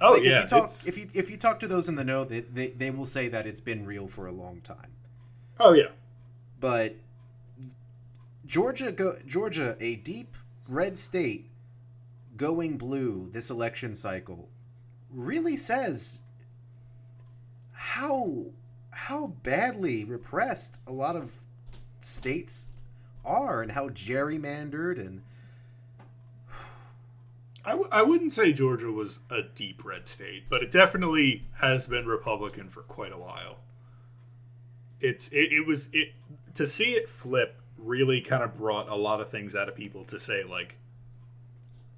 Oh like yeah. if you talk it's- if you if you talk to those in the know, they, they they will say that it's been real for a long time. oh yeah. But Georgia go Georgia, a deep red state going blue this election cycle really says how how badly repressed a lot of states are and how gerrymandered and I, w- I wouldn't say Georgia was a deep red state, but it definitely has been Republican for quite a while. It's it, it was it to see it flip really kind of brought a lot of things out of people to say like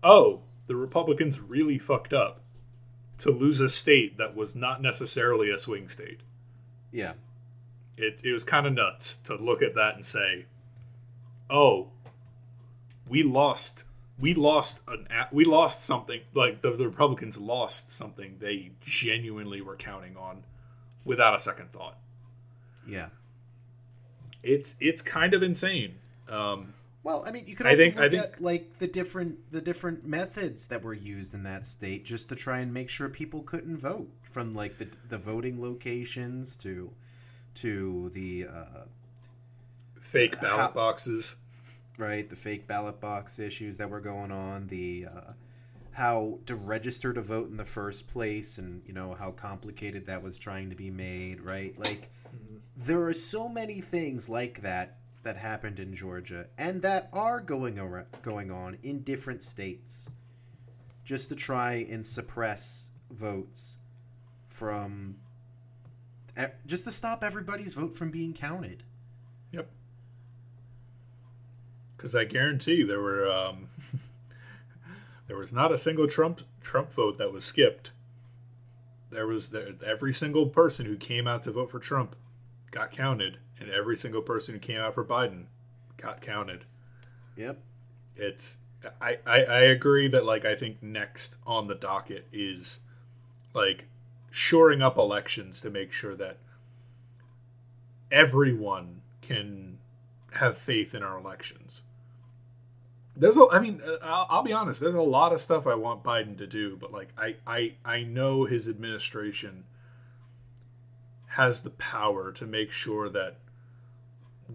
oh, the Republicans really fucked up to lose a state that was not necessarily a swing state. Yeah. It, it was kind of nuts to look at that and say, oh, we lost. We lost an we lost something like the, the Republicans lost something they genuinely were counting on without a second thought. Yeah. It's it's kind of insane. Um, well, I mean, you could I also think- I look think- at like the different the different methods that were used in that state just to try and make sure people couldn't vote, from like the the voting locations to to the uh, fake How- ballot boxes. right the fake ballot box issues that were going on, the uh, how to register to vote in the first place, and you know how complicated that was trying to be made, right? Like there are so many things like that that happened in Georgia and that are going ar- going on in different states just to try and suppress votes from just to stop everybody's vote from being counted. Yep. Because I guarantee there were um, there was not a single Trump Trump vote that was skipped. There was every single person who came out to vote for Trump got counted, and every single person who came out for Biden got counted. Yep. It's I, I I agree that like I think next on the docket is like shoring up elections to make sure that everyone can have faith in our elections. There's a, I mean, I'll, I'll be honest. There's a lot of stuff I want Biden to do, but like, I, I, I know his administration has the power to make sure that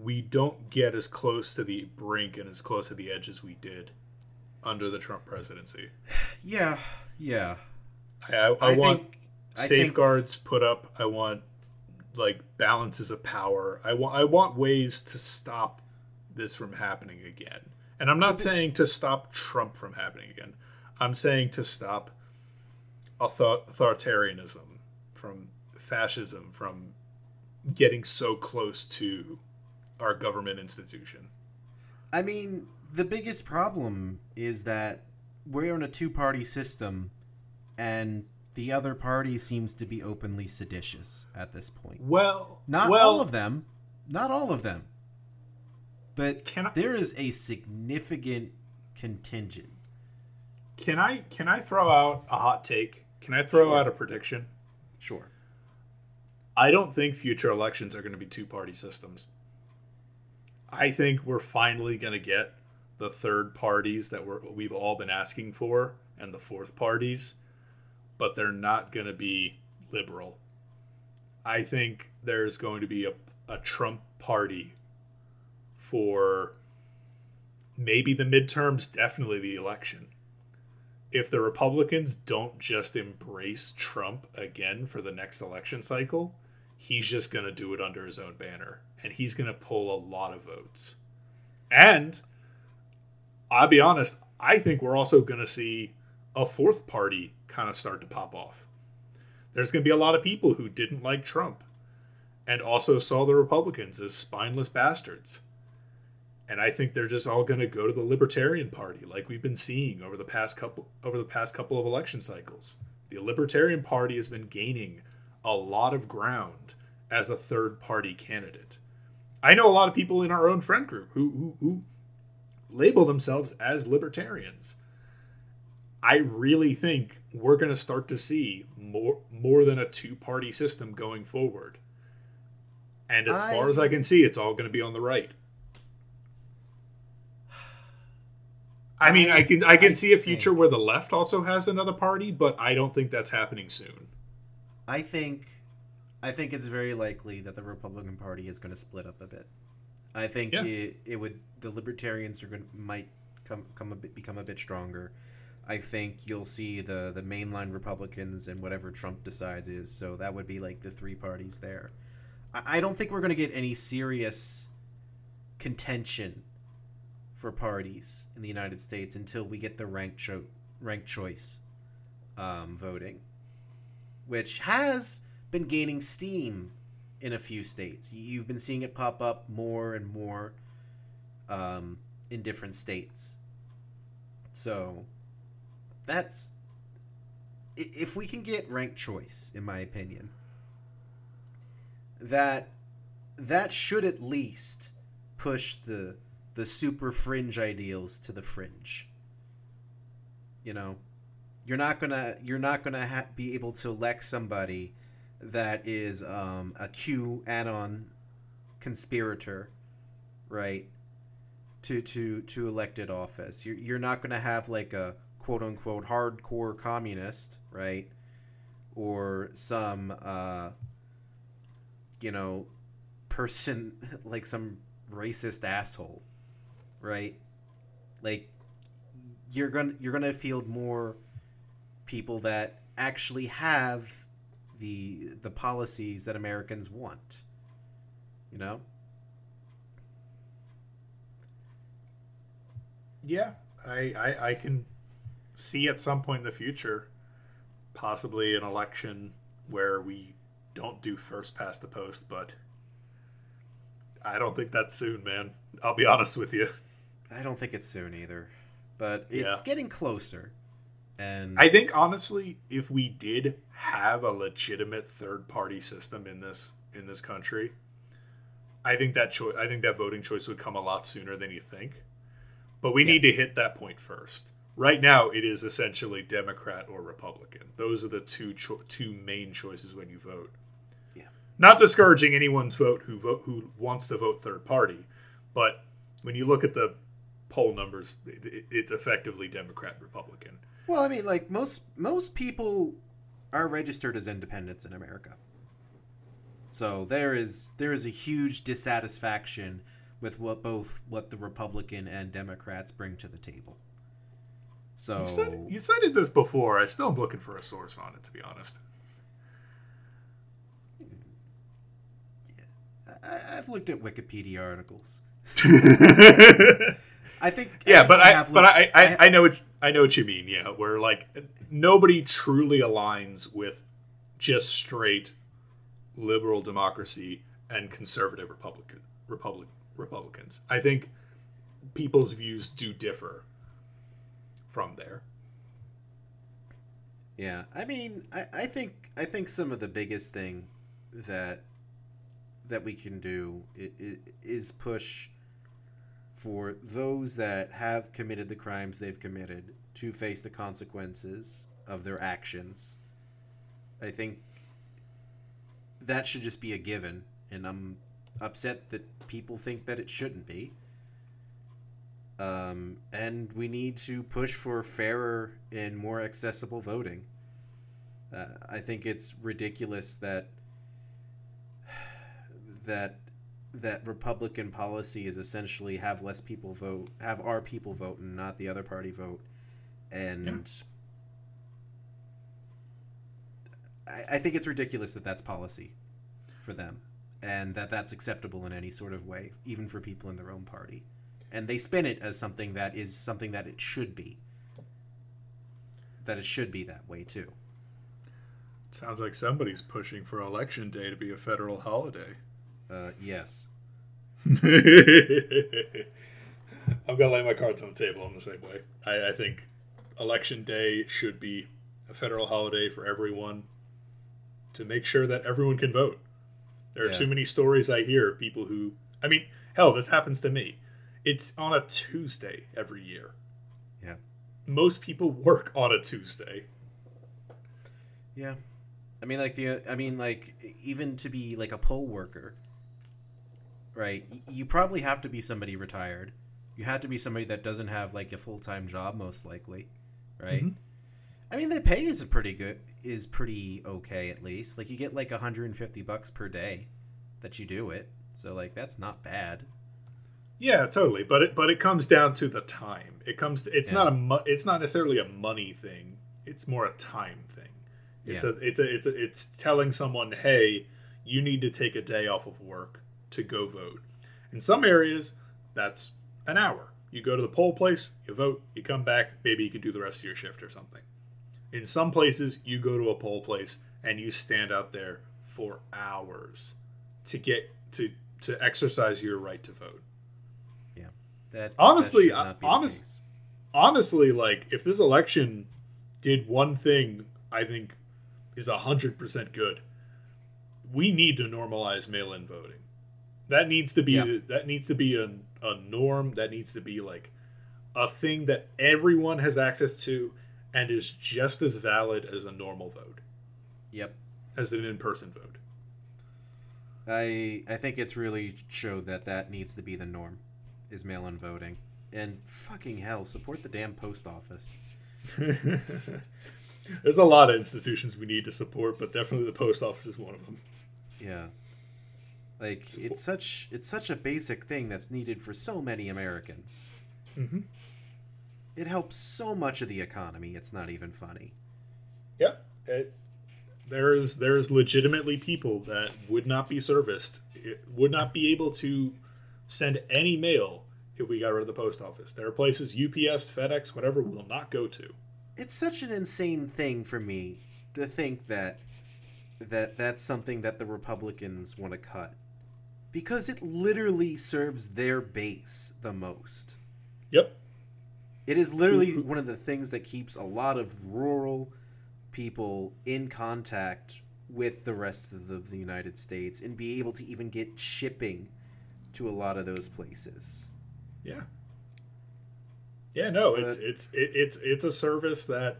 we don't get as close to the brink and as close to the edge as we did under the Trump presidency. Yeah. Yeah. I, I, I, I want think I think- safeguards put up. I want like balances of power. I want I want ways to stop this from happening again. And I'm not saying to stop Trump from happening again. I'm saying to stop author- authoritarianism, from fascism, from getting so close to our government institution. I mean, the biggest problem is that we're in a two party system and the other party seems to be openly seditious at this point. Well, Not well, all of them. Not all of them. But Can I- there is a significant contingent. Can I can I throw out a hot take? Can I throw Sure. out a prediction? Sure. I don't think future elections are going to be two party systems. I think we're finally going to get the third parties that we're, we've all been asking for and the fourth parties, but they're not going to be liberal. I think there's going to be a, a Trump party for maybe the midterms, definitely the election. If the Republicans don't just embrace Trump again for the next election cycle, he's just going to do it under his own banner and he's going to pull a lot of votes. And I'll be honest, I think we're also going to see a fourth party kind of start to pop off. There's going to be a lot of people who didn't like Trump and also saw the Republicans as spineless bastards. And I think they're just all going to go to the Libertarian Party like we've been seeing over the past couple over the past couple of election cycles. The Libertarian Party has been gaining a lot of ground as a third party candidate. I know a lot of people in our own friend group who, who, who label themselves as libertarians. I really think we're going to start to see more more than a two party system going forward. And as far as I can see, it's all going to be on the right. I mean, I can I can I see a future think- where the left also has another party, but I don't think that's happening soon. I think I think it's very likely that the Republican Party is going to split up a bit. I think Yeah. it, it would the libertarians are going might come come a bit, become a bit stronger. I think you'll see the the mainline Republicans and whatever Trump decides is. So that would be like the three parties there. I, I don't think we're going to get any serious contention for parties in the United States until we get the ranked cho- ranked choice um, voting, which has been gaining steam in a few states. You've been seeing it pop up more and more um, in different states. So that's if we can get ranked choice, in my opinion, that that should at least push the the super fringe ideals to the fringe. You know, you're not gonna you're not gonna ha- be able to elect somebody that is um, add-on conspirator, right? To to to elected office. You're you're not gonna have like a quote unquote hardcore communist, right? Or some uh, you know person like some racist asshole, right? Like you're gonna you're gonna field more people that actually have the the policies that Americans want. You know? Yeah, I, I I can see at some point in the future possibly an election where we don't do first past the post, but I don't think that's soon, man. I'll be honest with you. I don't think it's soon either, but it's Yeah. getting closer. And I think honestly, if we did have a legitimate third party system in this in this country, I think that choice I think that voting choice would come a lot sooner than you think. But we Yeah. need to hit that point first. Right now, it is essentially Democrat or Republican. Those are the two cho- two main choices when you vote. Yeah. Not discouraging anyone's vote who vote who wants to vote third party, but when you look at the poll numbers, it- it- it's effectively Democrat Republican. Well, I mean, like most most people are registered as independents in America. So there is there is a huge dissatisfaction with what both what the Republican and Democrats bring to the table. So You said you cited this before. I still am looking for a source on it, to be honest. I, I've looked at Wikipedia articles. I think I think but I have but I, I I know what I know what you mean. Yeah, where like nobody truly aligns with just straight liberal democracy and conservative Republican Republic Republicans. I think people's views do differ from there. Yeah, I mean, I, I think I think some of the biggest thing that that we can do is, is push for those that have committed the crimes they've committed to face the consequences of their actions. I think that should just be a given, and I'm upset that people think that it shouldn't be. Um, and we need to push for fairer and more accessible voting. Uh, I think it's ridiculous that that that Republican policy is essentially have less people vote, have our people vote, and not the other party vote, and. I, I think it's ridiculous that that's policy for them, and that that's acceptable in any sort of way, even for people in their own party and they spin it as something that is something that it should be. That it should be that way too. Sounds like somebody's pushing for election day to be a federal holiday. Uh, yes. I'm gonna lay my cards on the table in the same way. I, I think election day should be a federal holiday for everyone to make sure that everyone can vote. There are Yeah. too many stories I hear of people who I mean, hell, this happens to me. It's on a Tuesday every year. Yeah. Most people work on a Tuesday. Yeah. I mean, like the. I mean, like even to be like a poll worker, right? You probably have to be somebody retired. You have to be somebody that doesn't have like a full time job, most likely, right? Mhm. I mean, the pay is pretty good. Is pretty okay at least. Like you get like 150 bucks per day that you do it. So like that's not bad. Yeah, totally. But it but it comes down to the time. It comes. To, it's Yeah. not a. Mo- it's not necessarily a money thing. It's more a time thing. It's Yeah. a. It's a. It's a. It's telling someone, hey, you need to take a day off of work to go vote. In some areas, that's an hour. You go to the poll place, you vote, you come back. Maybe you can do the rest of your shift or something. In some places, you go to a poll place and you stand out there for hours to get to to exercise your right to vote. Yeah. That Honestly, that not be the honest- honestly, like if this election did one thing I think is 100% good. We need to normalize mail-in voting. That needs to be Yeah. that needs to be a, a norm. That needs to be like a thing that everyone has access to and is just as valid as a normal vote, Yep. as an in-person vote. I I think it's really showed that that needs to be the norm, is mail-in voting. And fucking hell, support the damn post office. There's a lot of institutions we need to support, but definitely the post office is one of them. Yeah. Like it's such it's such a basic thing that's needed for so many Americans. Mm-hmm. It helps so much of the economy. It's not even funny. Yeah, it, there's there's legitimately people that would not be serviced, it would not be able to send any mail if we got rid of the post office. There are places UPS, FedEx, whatever will not go to. It's such an insane thing for me to think that that that's something that the Republicans want to cut. Because it literally serves their base the most. Yep. It is literally one of the things that keeps a lot of rural people in contact with the rest of the, the United States and be able to even get shipping to a lot of those places. Yeah. Yeah, no, But- it's it's it, it's it's a service that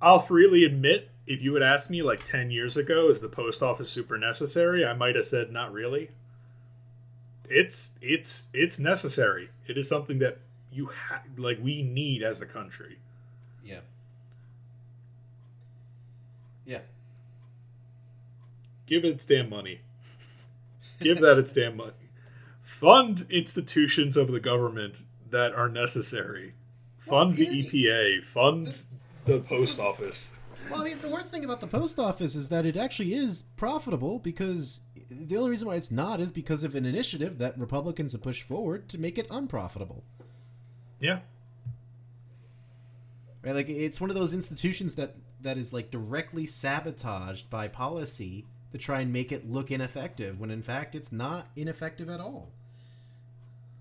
I'll freely admit if you had asked me like 10 years ago is the post office super necessary, I might have said not really. It's it's it's necessary. It is something that you ha- like we need as a country. Yeah. Yeah. Give it its damn money. Give that its damn money. Fund institutions of the government that are necessary. Fund the Well, here- EPA. Fund the post office. Well, I mean, the worst thing about the post office is that it actually is profitable because the only reason why it's not is because of an initiative that Republicans have pushed forward to make it unprofitable. Yeah. Right? Like it's one of those institutions that that is like directly sabotaged by policy to try and make it look ineffective when in fact it's not ineffective at all.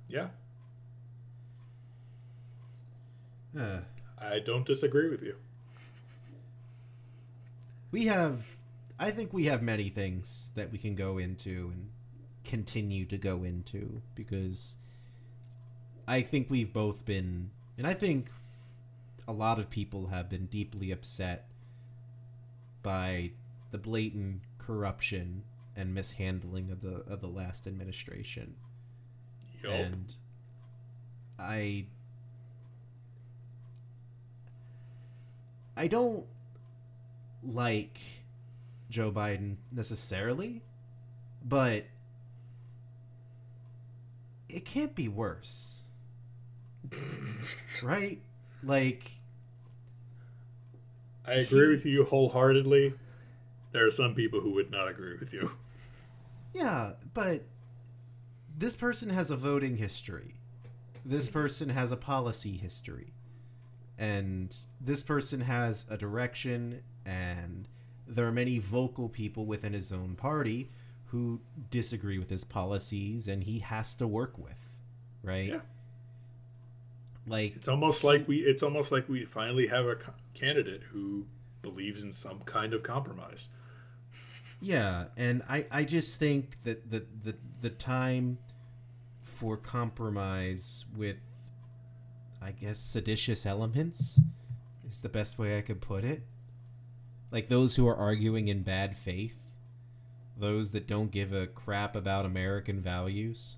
Yeah. Uh, I don't disagree with you. We have i think we have many things that we can go into and continue to go into because i think we've both been and i think a lot of people have been deeply upset by the blatant corruption and mishandling of the of the last administration Yup. and I I don't like Joe Biden necessarily, but it can't be worse. right? Like I agree with you wholeheartedly. There are some people who would not agree with you. Yeah, but this person has a voting history. This mm-hmm. person has a policy history. And this person has a direction, and there are many vocal people within his own party who disagree with his policies and he has to work with, right? Yeah. Like It's almost like we it's almost like we finally have a candidate who believes in some kind of compromise. Yeah, and I, I just think that the, the the time for compromise with I guess seditious elements is the best way I could put it. Like those who are arguing in bad faith, those that don't give a crap about American values,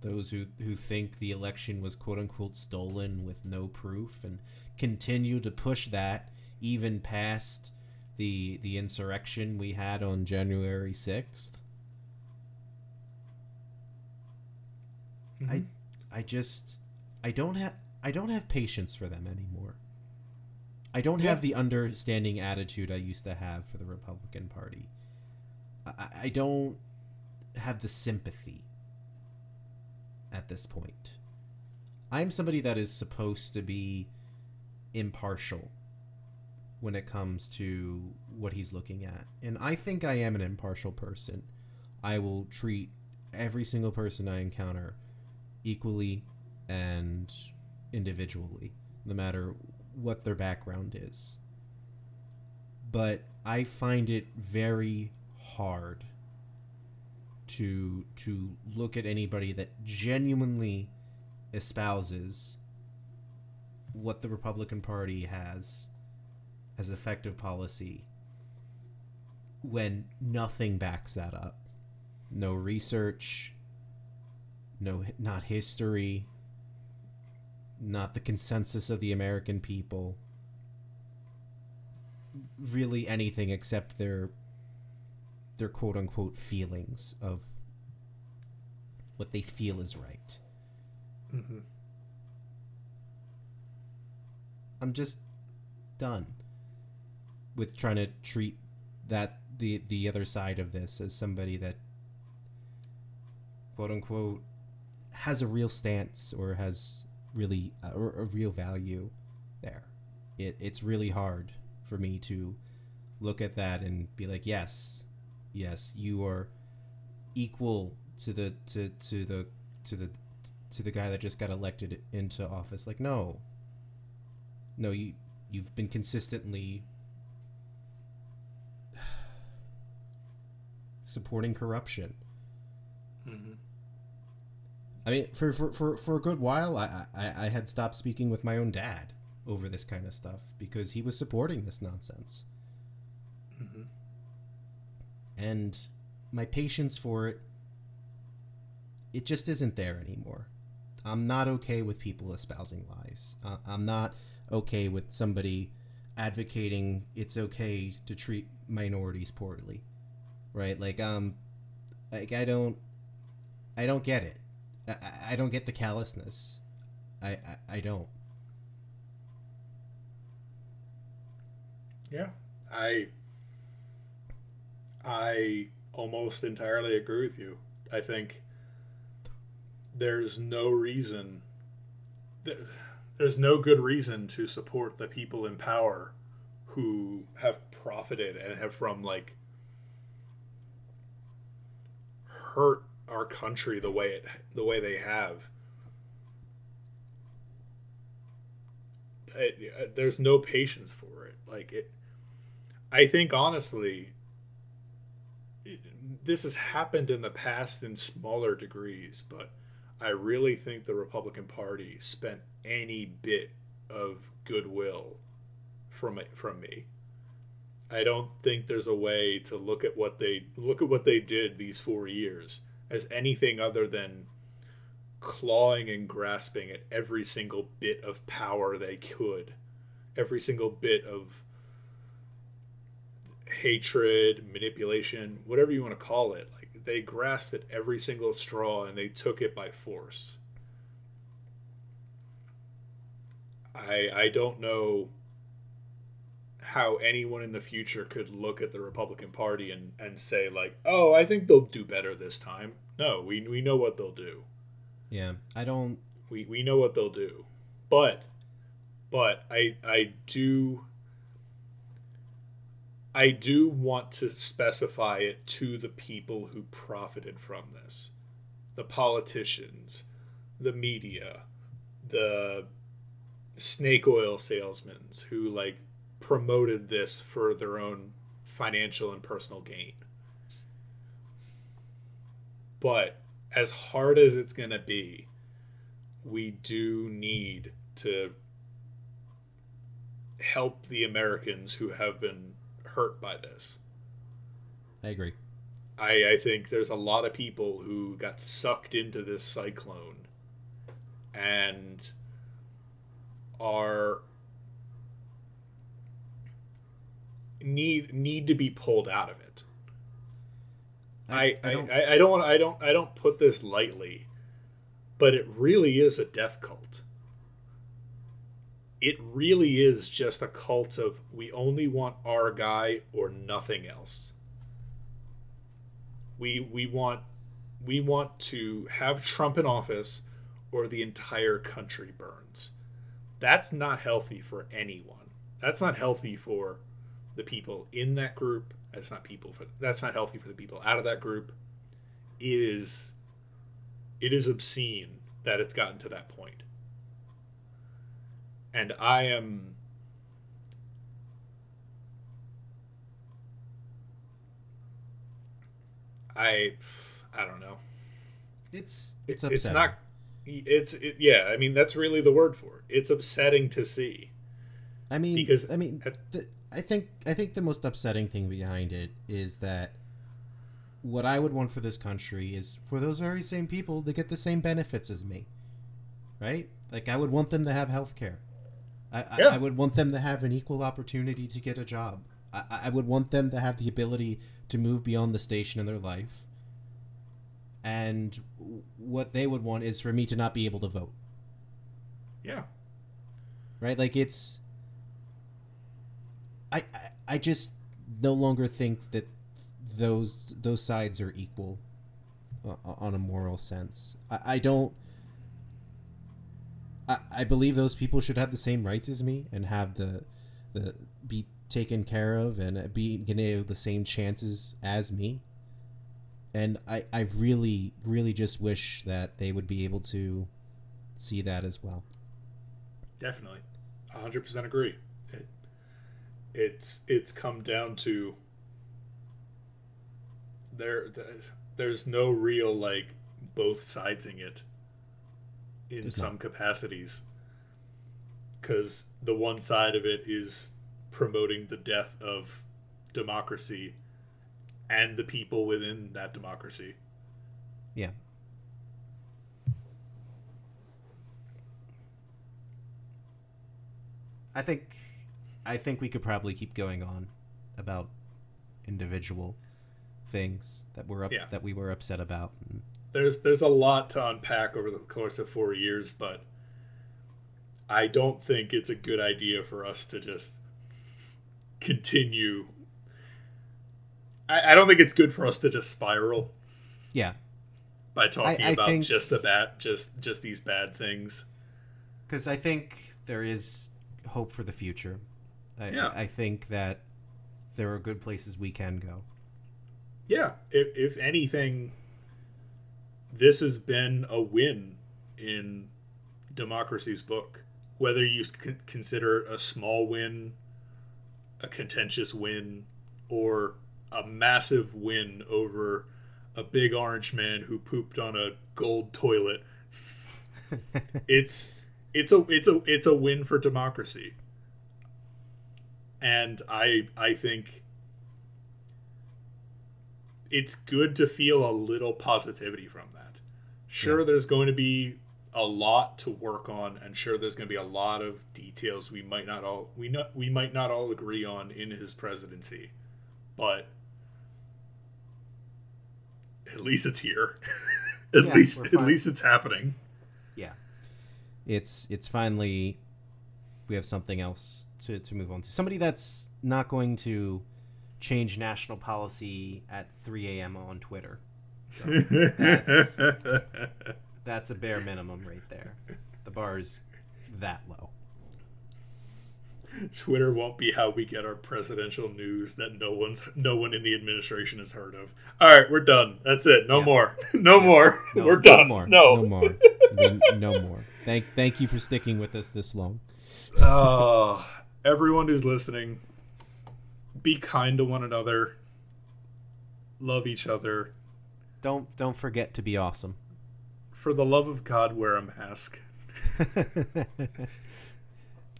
those who, who think the election was quote unquote stolen with no proof and continue to push that even past the the insurrection we had on January 6th. Mm-hmm. I I just I don't have I don't have patience for them anymore. I don't have the understanding attitude I used to have for the Republican Party. I, I don't have the sympathy at this point. I'm somebody that is supposed to be impartial when it comes to what he's looking at. And I think I am an impartial person. I will treat every single person I encounter equally and individually, no matter what their background is. But I find it very hard to to look at anybody that genuinely espouses what the Republican Party has as effective policy when nothing backs that up. No research, no not history, not the consensus of the American people. Really anything except their their quote unquote feelings of what they feel is right. Mm-hmm. I'm just done with trying to treat that the the other side of this as somebody that quote unquote has a real stance or has really uh, or a real value there. It it's really hard for me to look at that and be like, yes, yes, you are equal to the to to the to the to the guy that just got elected into office. Like, no, no, you you've been consistently supporting corruption. Mm-hmm. I mean, for, for, for, for a good while, I, I, I had stopped speaking with my own dad over this kind of stuff because he was supporting this nonsense. Mm-hmm. And my patience for it, it just isn't there anymore. I'm not okay with people espousing lies. Uh, I'm not okay with somebody advocating it's okay to treat minorities poorly. Right? Like, um, like I don't, I don't get it. I, I don't get the callousness. I, I, I don't. Yeah, I I almost entirely agree with you. I think there's no reason there's no good reason to support the people in power who have profited and have from like hurt our country the way it the way they have it, uh, there's no patience for it. Like it i think honestly this has happened in the past in smaller degrees but i really think the republican party spent any bit of goodwill from it from me. I don't think there's a way to look at what they look at what they did these 4 years as anything other than clawing and grasping at every single bit of power they could, every single bit of hatred, manipulation, whatever you want to call it. Like they grasped at every single straw and they took it by force. I I don't know how anyone in the future could look at the Republican Party and, and say like, "Oh, I think they'll do better this time." No, we we know what they'll do. Yeah, I don't. We we know what they'll do, but but I I do I do want to specify it to the people who profited from this, the politicians, the media, the snake oil salesmen who like promoted this for their own financial and personal gain. But as hard as it's going to be, we do need to help the Americans who have been hurt by this. I agree. I, I think there's a lot of people who got sucked into this cyclone and are need need to be pulled out of it. I I, I don't I, I don't I don't I don't put this lightly, but it really is a death cult. It really is just a cult of we only want our guy or nothing else. We we want we want to have Trump in office or the entire country burns. That's not healthy for anyone. That's not healthy for the people in that group. That's not people for that's not healthy for the people out of that group. It is it is obscene that it's gotten to that point. And I am I I don't know. It's it's upsetting. It's not it's it, yeah, I mean that's really the word for it. It's upsetting to see. I mean because I mean at, the, I think I think the most upsetting thing behind it is that what I would want for this country is for those very same people to get the same benefits as me, right? Like I would want them to have health care. I, I, Yeah. I would want them to have an equal opportunity to get a job. I, I I would want them to have the ability to move beyond the station in their life. And what they would want is for me to not be able to vote Yeah. right? Like it's. I, I I just no longer think that those those sides are equal, uh, on a moral sense. I, I don't. I, I believe those people should have the same rights as me and have the the be taken care of and be given the same chances as me. And I, I really, really just wish that they would be able to see that as well. Definitely, hundred percent agree. It, it's it's come down to there. There's no real like both sidesing it in There's some capacities, because the one side of it is promoting the death of democracy and the people within that democracy. Yeah. I think I think we could probably keep going on about individual things that were up Yeah. that we were upset about. there's there's a lot to unpack over the course of four years, but I don't think it's a good idea for us to just continue. I, I don't think it's good for us to just spiral Yeah, by talking I about think- just the bad, just just these bad things. because I think there is hope for the future. I, Yeah. I think that there are good places we can go. Yeah, if if anything, this has been a win in democracy's book. Whether you consider a small win, a contentious win, or a massive win over a big orange man who pooped on a gold toilet, it's it's a it's a it's a win for democracy. And I I think it's good to feel a little positivity from that. Sure, Yeah. there's going to be a lot to work on, and sure, there's going to be a lot of details we might not all we not we might not all agree on in his presidency, but at least it's here. at Yeah, least at least it's happening. yeah it's it's finally we have something else to, to move on to somebody that's not going to change national policy at 3 a.m on twitter So that's that's a bare minimum right there the bar is that low Twitter won't be how we get our presidential news that no one's no one in the administration has heard of. All right, we're done. That's it. No Yeah. more. No more. no, we're done. no more No. no more no, no more thank thank you for sticking with us this long Oh, everyone who's listening, be kind to one another. Love each other. don't don't forget to be awesome For the love of God, wear a mask.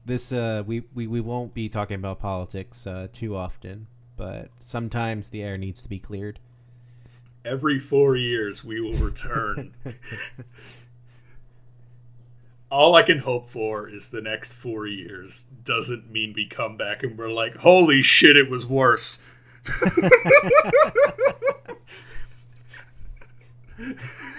this uh we, we we won't be talking about politics uh too often but sometimes the air needs to be cleared Every four years, we will return. all I can hope for is the next four years doesn't mean we come back and we're like, holy shit, it was worse.